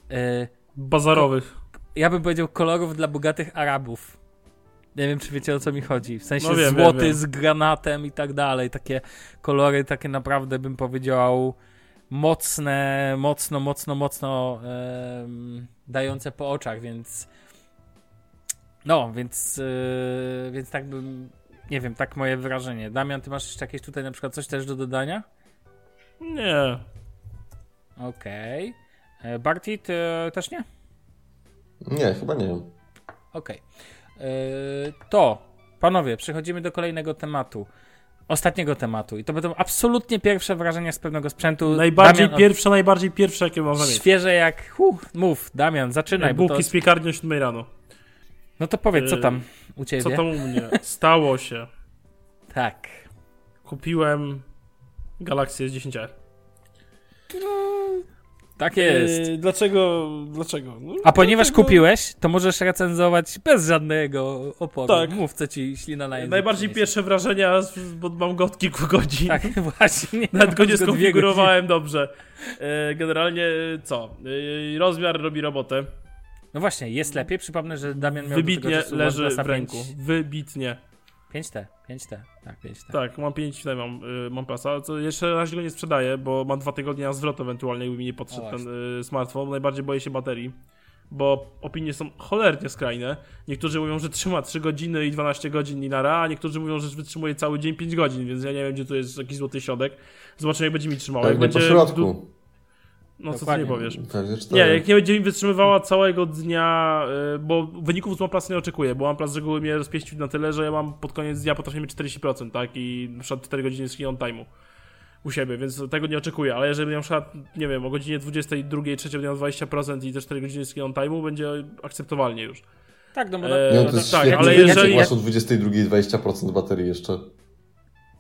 yy, Bazarowych. ja bym powiedział kolorów dla bogatych Arabów. Nie wiem, czy wiecie o co mi chodzi. W sensie No wiem, złoty wiem, wiem. z granatem i tak dalej. Takie kolory, takie naprawdę bym powiedział mocne, mocno, mocno, mocno em, dające po oczach, więc no, więc yy, więc tak bym nie wiem, tak moje wrażenie. Damian, ty masz jeszcze jakieś tutaj na przykład coś też do dodania? Nie. Okej. Okay. Barty, ty też nie? Nie, chyba nie. Okej. Yy, To, panowie, przechodzimy do kolejnego tematu. Ostatniego tematu. I to będą absolutnie pierwsze wrażenia z pewnego sprzętu. Najbardziej Damian, pierwsze, najbardziej pierwsze, jakie można od... mieć. Świeże jak. Huh, mów, Damian, zaczynaj. Jak Bo to... bułki z piekarni o 7 rano. No to powiedz, co Yy, tam u ciebie. Co tam u mnie? Stało się. Tak. Kupiłem Galaxy S10R. Tak jest. Yy, dlaczego? Dlaczego? No, A ponieważ kupiłeś, to możesz recenzować bez żadnego oporu. Tak. Mów, co ci ślina na język Najbardziej pierwsze wrażenia, bo mam go od kilku godzin. Tak, (laughs) właśnie. (laughs) Nawet go nie skonfigurowałem dobrze. E, Generalnie co? E, Rozmiar robi robotę. No właśnie, jest lepiej. Przypomnę, że Damian miał do Wybitnie tego czasu leży w ręku. 5. Wybitnie. 5T, 5T, tak, 5T. Tak, mam 5 tutaj mam, y, mam plasa. Co jeszcze na razie go nie sprzedaję, bo mam dwa tygodnie na zwrot ewentualnie, jakby mi nie podszedł O, ten y, smartfon. Najbardziej boję się baterii, bo opinie są cholernie skrajne. Niektórzy mówią, że trzyma 3 godziny i 12 godzin i nara, a niektórzy mówią, że wytrzymuje cały dzień 5 godzin, więc ja nie wiem, gdzie tu jest jakiś złoty środek. Zobaczymy, jak będzie mi trzymało. Jak Pewnie po będzie środku. No co ty nie powiesz. Pewnie Nie, jak nie będzie mi wytrzymywała całego dnia, y, bo wyników z OnePlus nie oczekuję, bo OnePlus z reguły mnie rozpieścił na tyle, że ja mam pod koniec dnia potrafię mieć 40%, tak? I na przykład 4 godziny screen on time'u u siebie, więc tego nie oczekuję, ale jeżeli na przykład, nie wiem, o godzinie 22, 3 będę miał 20% i te 4 godziny screen on time'u, będzie akceptowalnie już. Tak, no bo Eee, No to jest tak, świetnie, ale ale jeżeli- masz o 22 20% baterii jeszcze.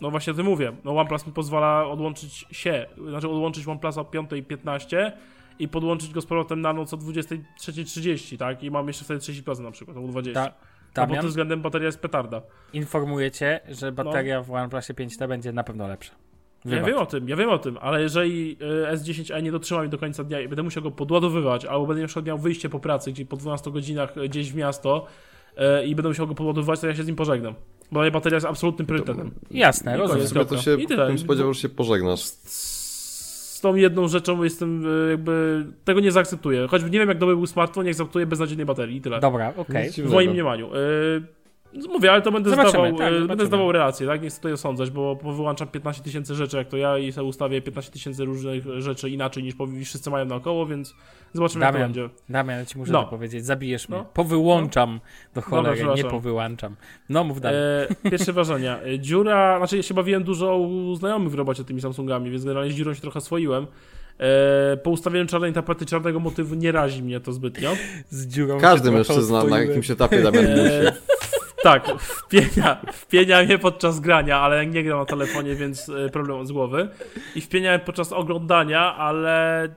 No właśnie o tym mówię. No OnePlus mi pozwala odłączyć się, znaczy odłączyć OnePlusa o 5.15 i podłączyć go z powrotem na noc o 23.30, tak? I mam jeszcze wtedy 30% na przykład, albo 20%. Da, No bo pod Damian, tym względem bateria jest petarda. informuję cię, że bateria w OnePlusie 5T będzie na pewno lepsza. Ja Wybacz. wiem o tym, ja wiem o tym, ale jeżeli y, S10e nie dotrzyma mi do końca dnia i będę musiał go podładowywać, albo będę na przykład miał wyjście po pracy, gdzie po 12 godzinach y, gdzieś w miasto i będę musiał go podładowywać, to ja się z nim pożegnam. Bo moja bateria jest absolutnym priorytetem. Jasne, I rozumiem. koniec. To się I tyle. bym spodziewał, że się pożegnasz. Z tą jedną rzeczą jestem y, jakby... Tego nie zaakceptuję. Choćby nie wiem jak dobry był smartfon, nie akceptuję beznadziejnej baterii i tyle. Dobra, okej. Nic W moim mniemaniu. Y, Mówię, ale to będę Zobaczymy, zdawał, tak, e, będę zdawał relację, tak? Nie chcę tutaj osądzać, bo wyłączam 15 tysięcy rzeczy jak to ja i sobie ustawię 15 tysięcy różnych rzeczy inaczej niż powi- wszyscy mają naokoło, więc zobaczymy jak to Damian, będzie. Damian, ja ci muszę No. to powiedzieć, zabijesz mnie. No. Powyłączam do cholery, nie przepraszam. powyłączam. No mów dalej. E, pierwsze (laughs) wrażenia. E, Dziura, znaczy ja się bawiłem dużo u znajomych w robocie tymi Samsungami, więc generalnie z dziurą się trochę swoiłem. E, po ustawieniu czarnej tapety, czarnego motywu nie razi mnie to zbytnio. Z dziurą Każdy mężczyzna na jakimś etapie Damian (laughs) musi. E, tak, wpienia, wpienia mnie podczas grania, ale nie gram na telefonie, więc e, problem z głowy. I wpieniałem podczas oglądania, ale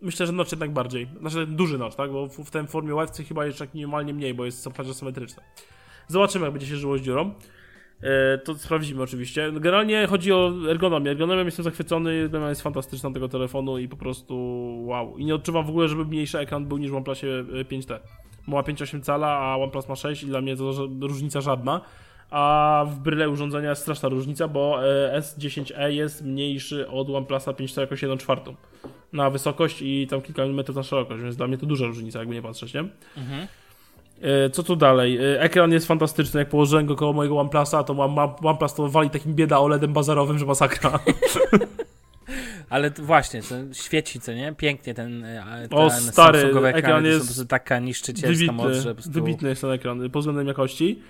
myślę, że noc jednak bardziej. Znaczy duży noc, tak? Bo w, w tej formie ławce chyba jeszcze tak minimalnie mniej, bo jest plaże symetryczne. Zobaczymy, jak będzie się żyło z dziurą. E, to sprawdzimy oczywiście. Generalnie chodzi o ergonomię. Ergonomią jestem zachwycony, ergonomia jest fantastyczna tego telefonu i po prostu wow. I nie odczuwam w ogóle, żeby mniejszy ekran był niż w OnePlusie e, 5T. Ma 5,8 cala, a OnePlus ma 6 i dla mnie to różnica żadna. A w bryle urządzenia jest straszna różnica, bo e, S10e jest mniejszy od OnePlusa 5T jakoś 1 czwartą na wysokość i tam kilka milimetrów na szerokość, więc dla mnie to duża różnica, jakby nie patrzeć, nie? Mhm. E, Co tu dalej? E, Ekran jest fantastyczny. Jak położyłem go koło mojego OnePlusa, to OnePlus to wali takim bieda OLEDem bazarowym, że masakra. (laughs) Ale właśnie, to świeci, co nie? Pięknie ten, e, ten O, stary, Samsungowe ekran są jest prostu taka niszczycielska moc, Wybitny, że po prostu... wybitny jest ten ekran pod względem jakości.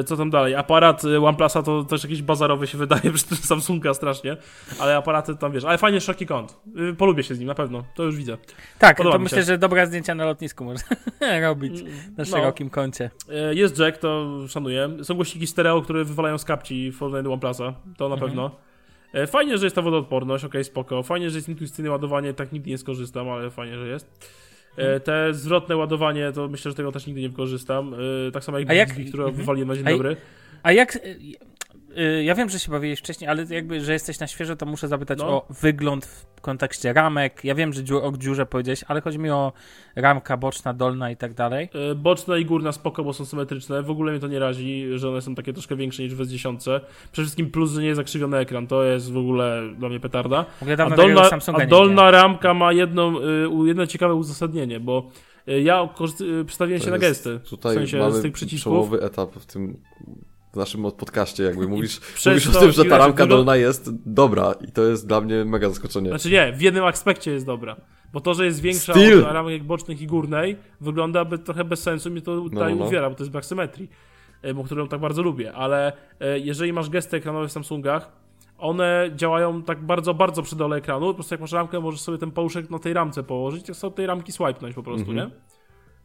E, Co tam dalej? Aparat e, OnePlusa to też jakiś bazarowy się (laughs) wydaje przy tym Samsunga strasznie, ale aparaty tam wiesz, ale fajnie szeroki kąt. Y, Polubię się z nim na pewno, to już widzę. Tak, Podoba to myślę, że dobra zdjęcia na lotnisku można (laughs) robić na No. szerokim kącie. E, Jest jack, to szanuję. Są głośniki stereo, które wywalają z kapci w porównaniu do OnePlusa, to na Mhm. pewno. E, Fajnie, że jest ta wodoodporność, okej, spoko. Fajnie, że jest intuicyjne ładowanie, tak nigdy nie skorzystam, ale fajnie, że jest. Mhm. E, Te zwrotne ładowanie, to myślę, że tego też nigdy nie wykorzystam. E, Tak samo jak jak- Bixby, które mhm. wywaliłem na dzień A dobry. A jak... y, Ja wiem, że się bawiłeś wcześniej, ale jakby, że jesteś na świeżo, to muszę zapytać No. o wygląd w kontekście ramek. Ja wiem, że dziur, o dziurze powiedziałeś, ale chodzi mi o ramka boczna, dolna i tak dalej. E, Boczna i górna spoko, bo są symetryczne. W ogóle mnie to nie razi, że one są takie troszkę większe niż w S10. Przede wszystkim plus, że nie jest zakrzywiony ekran. To jest w ogóle dla mnie petarda. W ogóle A dolna, a nie dolna ramka ma jedno, y, jedno ciekawe uzasadnienie, bo y, ja przestawiłem się na gesty. Tutaj w sensie mamy z tych przycisków. przełomowy etap w tym w naszym podcaście, jakby mówisz, mówisz o tym, że ta ramka dolna jest dobra i to jest dla mnie mega zaskoczenie. Znaczy nie, w jednym aspekcie jest dobra. Bo to, że jest większa Styl. od ramek bocznych i górnej, wygląda by trochę bez sensu i mnie to tutaj no. uwiera, bo to jest brak symetrii, y, bo którą tak bardzo lubię. Ale y, jeżeli masz gesty ekranowe w Samsungach, one działają tak bardzo, bardzo przy dole ekranu. Po prostu jak masz ramkę, możesz sobie ten pałuszek na tej ramce położyć i sobie tej ramki swipenąć po prostu, Mhm. nie?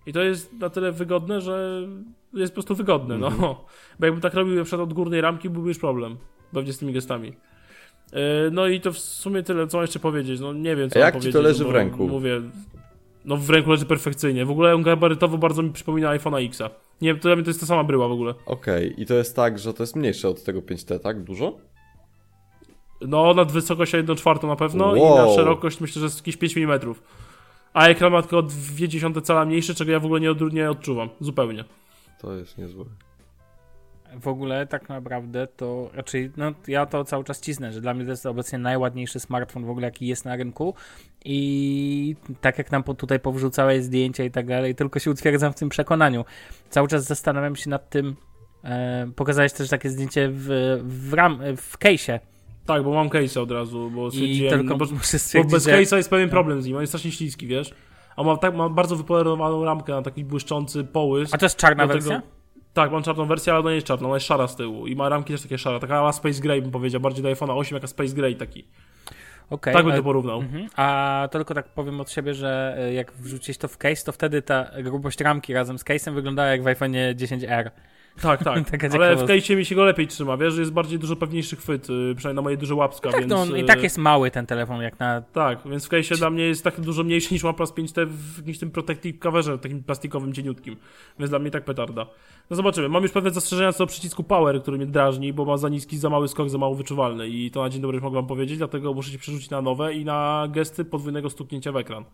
I to jest na tyle wygodne, że jest po prostu wygodne, Mhm. no. (laughs) Bo jakbym tak robił na przykład od górnej ramki, byłby już problem. Pewnie z tymi gestami. Yy, No i to w sumie tyle, co mam jeszcze powiedzieć. No nie wiem, co A jak ci to leży no, w ręku? Mówię, no w ręku leży perfekcyjnie. W ogóle on gabarytowo bardzo mi przypomina iPhone'a Xa. Nie wiem, to dla mnie to jest ta sama bryła w ogóle. Okej, i to jest tak, że to jest mniejsze od tego 5T, tak? Dużo? No nad wysokość 1 czwartą na pewno i na Wow. szerokość myślę, że jest jakieś 5 mm. A ekran ma tylko o 0,2 cala mniejszy, czego ja w ogóle nie, od, nie odczuwam. Zupełnie. To jest niezłe. W ogóle tak naprawdę to raczej, no ja to cały czas cisnę, że dla mnie to jest obecnie najładniejszy smartfon w ogóle jaki jest na rynku i tak jak nam po- tutaj powrzucałeś zdjęcia i tak dalej, tylko się utwierdzam w tym przekonaniu. Cały czas zastanawiam się nad tym, e, pokazałeś też takie zdjęcie w, w, ram, w case'ie Tak, bo mam case'a od razu, bo stwierdziłem... tylko no, bo, bo bez że... case'a jest pewien problem z nim, on jest strasznie śliski, wiesz? A ma, tak, ma bardzo wypolerowaną ramkę na taki błyszczący połysk. A to jest czarna tego- wersja? Tak, mam czarną wersję, ale ona nie jest czarna, ona jest szara z tyłu. I ma ramki też takie szare, taka Space Gray bym powiedział, bardziej do iPhone'a 8 jaka Space Gray taki. Okej, tak bym ale- to porównał. Mhm. A to tylko tak powiem od siebie, że e, jak wrzucić to w case, to wtedy ta grubość ramki razem z case'em wyglądała jak w iPhone 10R. Tak, tak. (laughs) Ale w case'ie mi się go lepiej trzyma, wiesz, że jest bardziej dużo pewniejszy chwyt, y, przynajmniej na moje duże łapska, Tak, więc... no i y, tak jest mały ten telefon, jak na... Tak, więc w case'ie dla mnie jest tak dużo mniejszy niż OnePlus 5T w jakimś tym protective coverze, takim plastikowym, cieniutkim. Więc dla mnie tak petarda. No zobaczymy. Mam już pewne zastrzeżenia co do przycisku Power, który mnie drażni, bo ma za niski, za mały skok, za mało wyczuwalny. I to na dzień dobry mogę wam powiedzieć, dlatego muszę się przerzucić na nowe i na gesty podwójnego stuknięcia w ekran.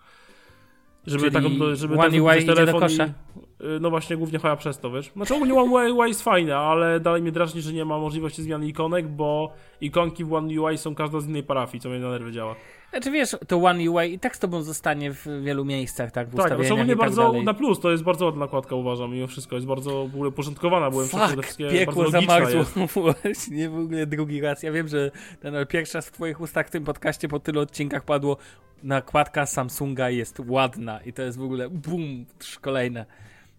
Żeby Czyli taką, żeby One UI idzie do telefon kosza? i... y, no właśnie głównie chyba przez to, wiesz. Znaczy ogólnie One UI jest fajne, ale dalej mnie drażni, że nie ma możliwości zmiany ikonek, bo ikonki w One UI są każda z innej parafii, co mnie na nerwy działa. Znaczy wiesz, to One UI i tak z tobą zostanie w wielu miejscach, tak? W Tak, to ogólnie tak bardzo dalej. na plus, to jest bardzo ładna nakładka uważam, mimo wszystko, jest bardzo w ogóle uporządkowana, byłem Fuck, wszystkie piekło bardzo logiczna zamarzło (laughs) właśnie w ogóle drugi raz. Ja wiem, że ten pierwszy raz w twoich ustach w tym podcaście po tylu odcinkach padło nakładka Samsunga jest ładna i to jest w ogóle bum, kolejne.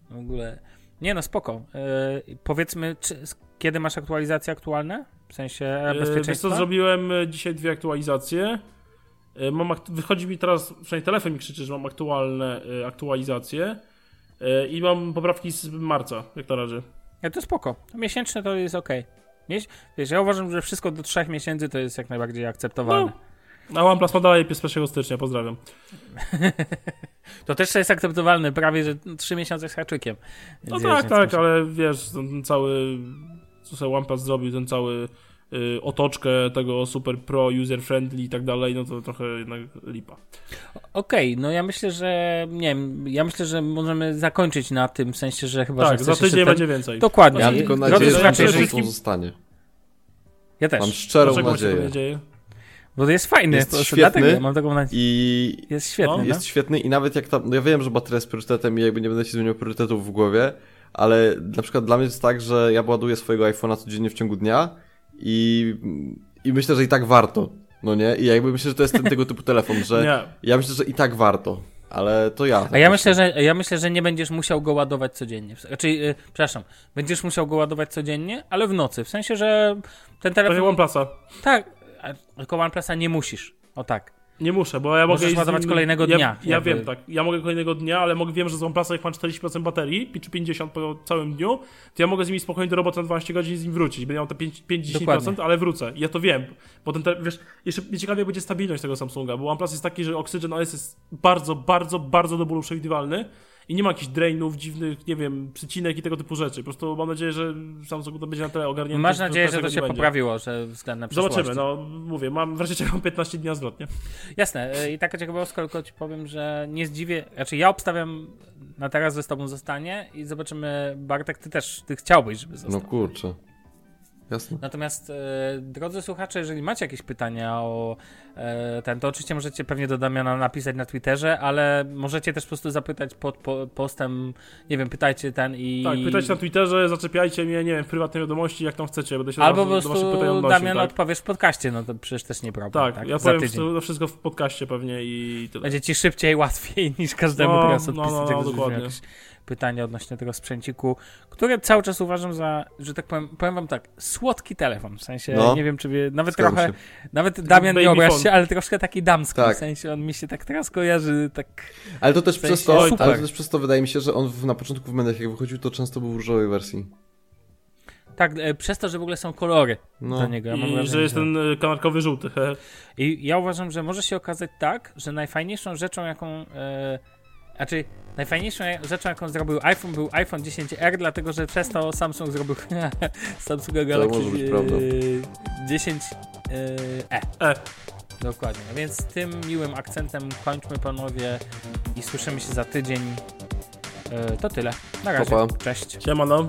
W ogóle. Nie no, spoko. Yy, powiedzmy, czy, kiedy masz aktualizacje aktualne? W sensie E, Wiesz bezpieczeństwa? co, zrobiłem e, dzisiaj dwie aktualizacje. E, Mam akt- wychodzi mi teraz, przynajmniej telefon mi krzyczy, że mam aktualne e, aktualizacje. E, I mam poprawki z marca, jak na razie. Ja, to spoko. Miesięczne to jest ok. Wiesz, wiesz, ja uważam, że wszystko do trzech miesięcy to jest jak najbardziej akceptowalne. A OnePlus ma dalej 1 stycznia, pozdrawiam. (laughs) To też jest akceptowalne, prawie że trzy miesiące z haczykiem. No tak, tak, więc- ale wiesz, ten, cały, co sobie OnePlus zrobił, ten cały y, otoczkę tego super pro, user friendly i tak dalej, no to trochę jednak lipa. Okej, no ja myślę, że nie wiem, ja myślę, że możemy zakończyć na tym, w sensie, że chyba, tak, że za tydzień ten- będzie więcej. Dokładnie. Ja tylko nadzieję, że wszystkim- zostanie. Ja też, Mam szczerą Dlaczego się nadzieję. Bo to jest fajny, Jest prostu świetny dlatego mam taką nadzieję. I Jest świetny, No, no. jest świetny i nawet jak tam, no ja wiem, że bateria jest priorytetem i jakby nie będę ci zmieniał priorytetów w głowie, ale na przykład dla mnie jest tak, że ja ładuję swojego iPhone'a codziennie w ciągu dnia i, i myślę, że i tak warto, no nie? I jakby myślę, że to jest ten tego typu telefon, że (laughs) Nie. ja myślę, że i tak warto, ale to ja. A ja myślę, że ja myślę, że nie będziesz musiał go ładować codziennie. Znaczy, yy, przepraszam, będziesz musiał go ładować codziennie, ale w nocy. W sensie, że ten telefon. OnePlusa. Tak, tylko OnePlusa nie musisz. O tak. Nie muszę, bo ja mogę... Możesz ładować kolejnego ja, dnia, Ja jakby. wiem, tak. Ja mogę kolejnego dnia, ale mogę, wiem, że z OnePlusa jak mam 40% baterii, czy 50% po całym dniu, to ja mogę z nimi spokojnie do roboty na 12 godzin i z nim wrócić. Będę miał te 5 5-10%, Dokładnie. ale wrócę. Ja to wiem. Bo ten, te, wiesz, jeszcze mnie ciekawie będzie stabilność tego Samsunga, bo OnePlus jest taki, że Oxygen OS jest bardzo, bardzo, bardzo do bólu przewidywalny i nie ma jakichś drainów, dziwnych, nie wiem, przycinek i tego typu rzeczy. Po prostu mam nadzieję, że Samsung to będzie na tyle ogarnięty. Masz nadzieję, że to się będzie. poprawiło, że względem Zobaczymy, przyszłości. no mówię, mam wreszcie czekam 15 dni na zwrot, nie? Jasne, y, i taka ciekawostka, tylko ci powiem, że nie zdziwię, znaczy ja obstawiam na teraz, że z tobą zostanie i zobaczymy, Bartek, ty też, ty chciałbyś, żeby został. No kurczę. Jasne. Natomiast, e, drodzy słuchacze, jeżeli macie jakieś pytania o e, ten, to oczywiście możecie pewnie do Damiana napisać na Twitterze, ale możecie też po prostu zapytać pod po, postem, nie wiem, pytajcie ten i... Tak, pytajcie na Twitterze, zaczepiajcie mnie, nie wiem, w prywatnej wiadomości, jak tam chcecie, będę się Albo do, po was- do waszych pytań prostu odnosił, Damian tak? odpowiesz w podcaście, no to przecież też nie problem, Tak, tak? ja powiem to wszystko w podcaście pewnie i tyle. Będzie ci szybciej, łatwiej (laughs) niż każdemu No, teraz no, no, odpisać, no, jak dokładnie. jakieś pytania odnośnie tego sprzęciku, które cały czas uważam za, że tak powiem, powiem wam tak, słodki telefon, w sensie, No. nie wiem czy wie, nawet trochę, się. nawet Damian nie obraź phone. się, ale troszkę taki damski, Tak. w sensie on mi się tak teraz kojarzy, tak, Ale to też W sensie przez to, super. ale to też przez to wydaje mi się, że on w, na początku w mediach jak wychodził, to często był w różowej wersji. tak, e, przez to, że w ogóle są kolory No. do niego. Ja mam I wrażenie, że jest ten y, kanarkowy żółty. he. I ja uważam, że może się okazać tak, że najfajniejszą rzeczą, jaką. E, znaczy, najfajniejszą rzeczą, jaką zrobił iPhone, był iPhone 10R, dlatego że przez to Samsung zrobił (laughs) Samsunga Galaxy może być e, prawda. 10 e, E. Dokładnie. A Więc tym miłym akcentem kończmy panowie i słyszymy się za tydzień. E, to tyle. Na razie. Pa, pa. Cześć. Siemano.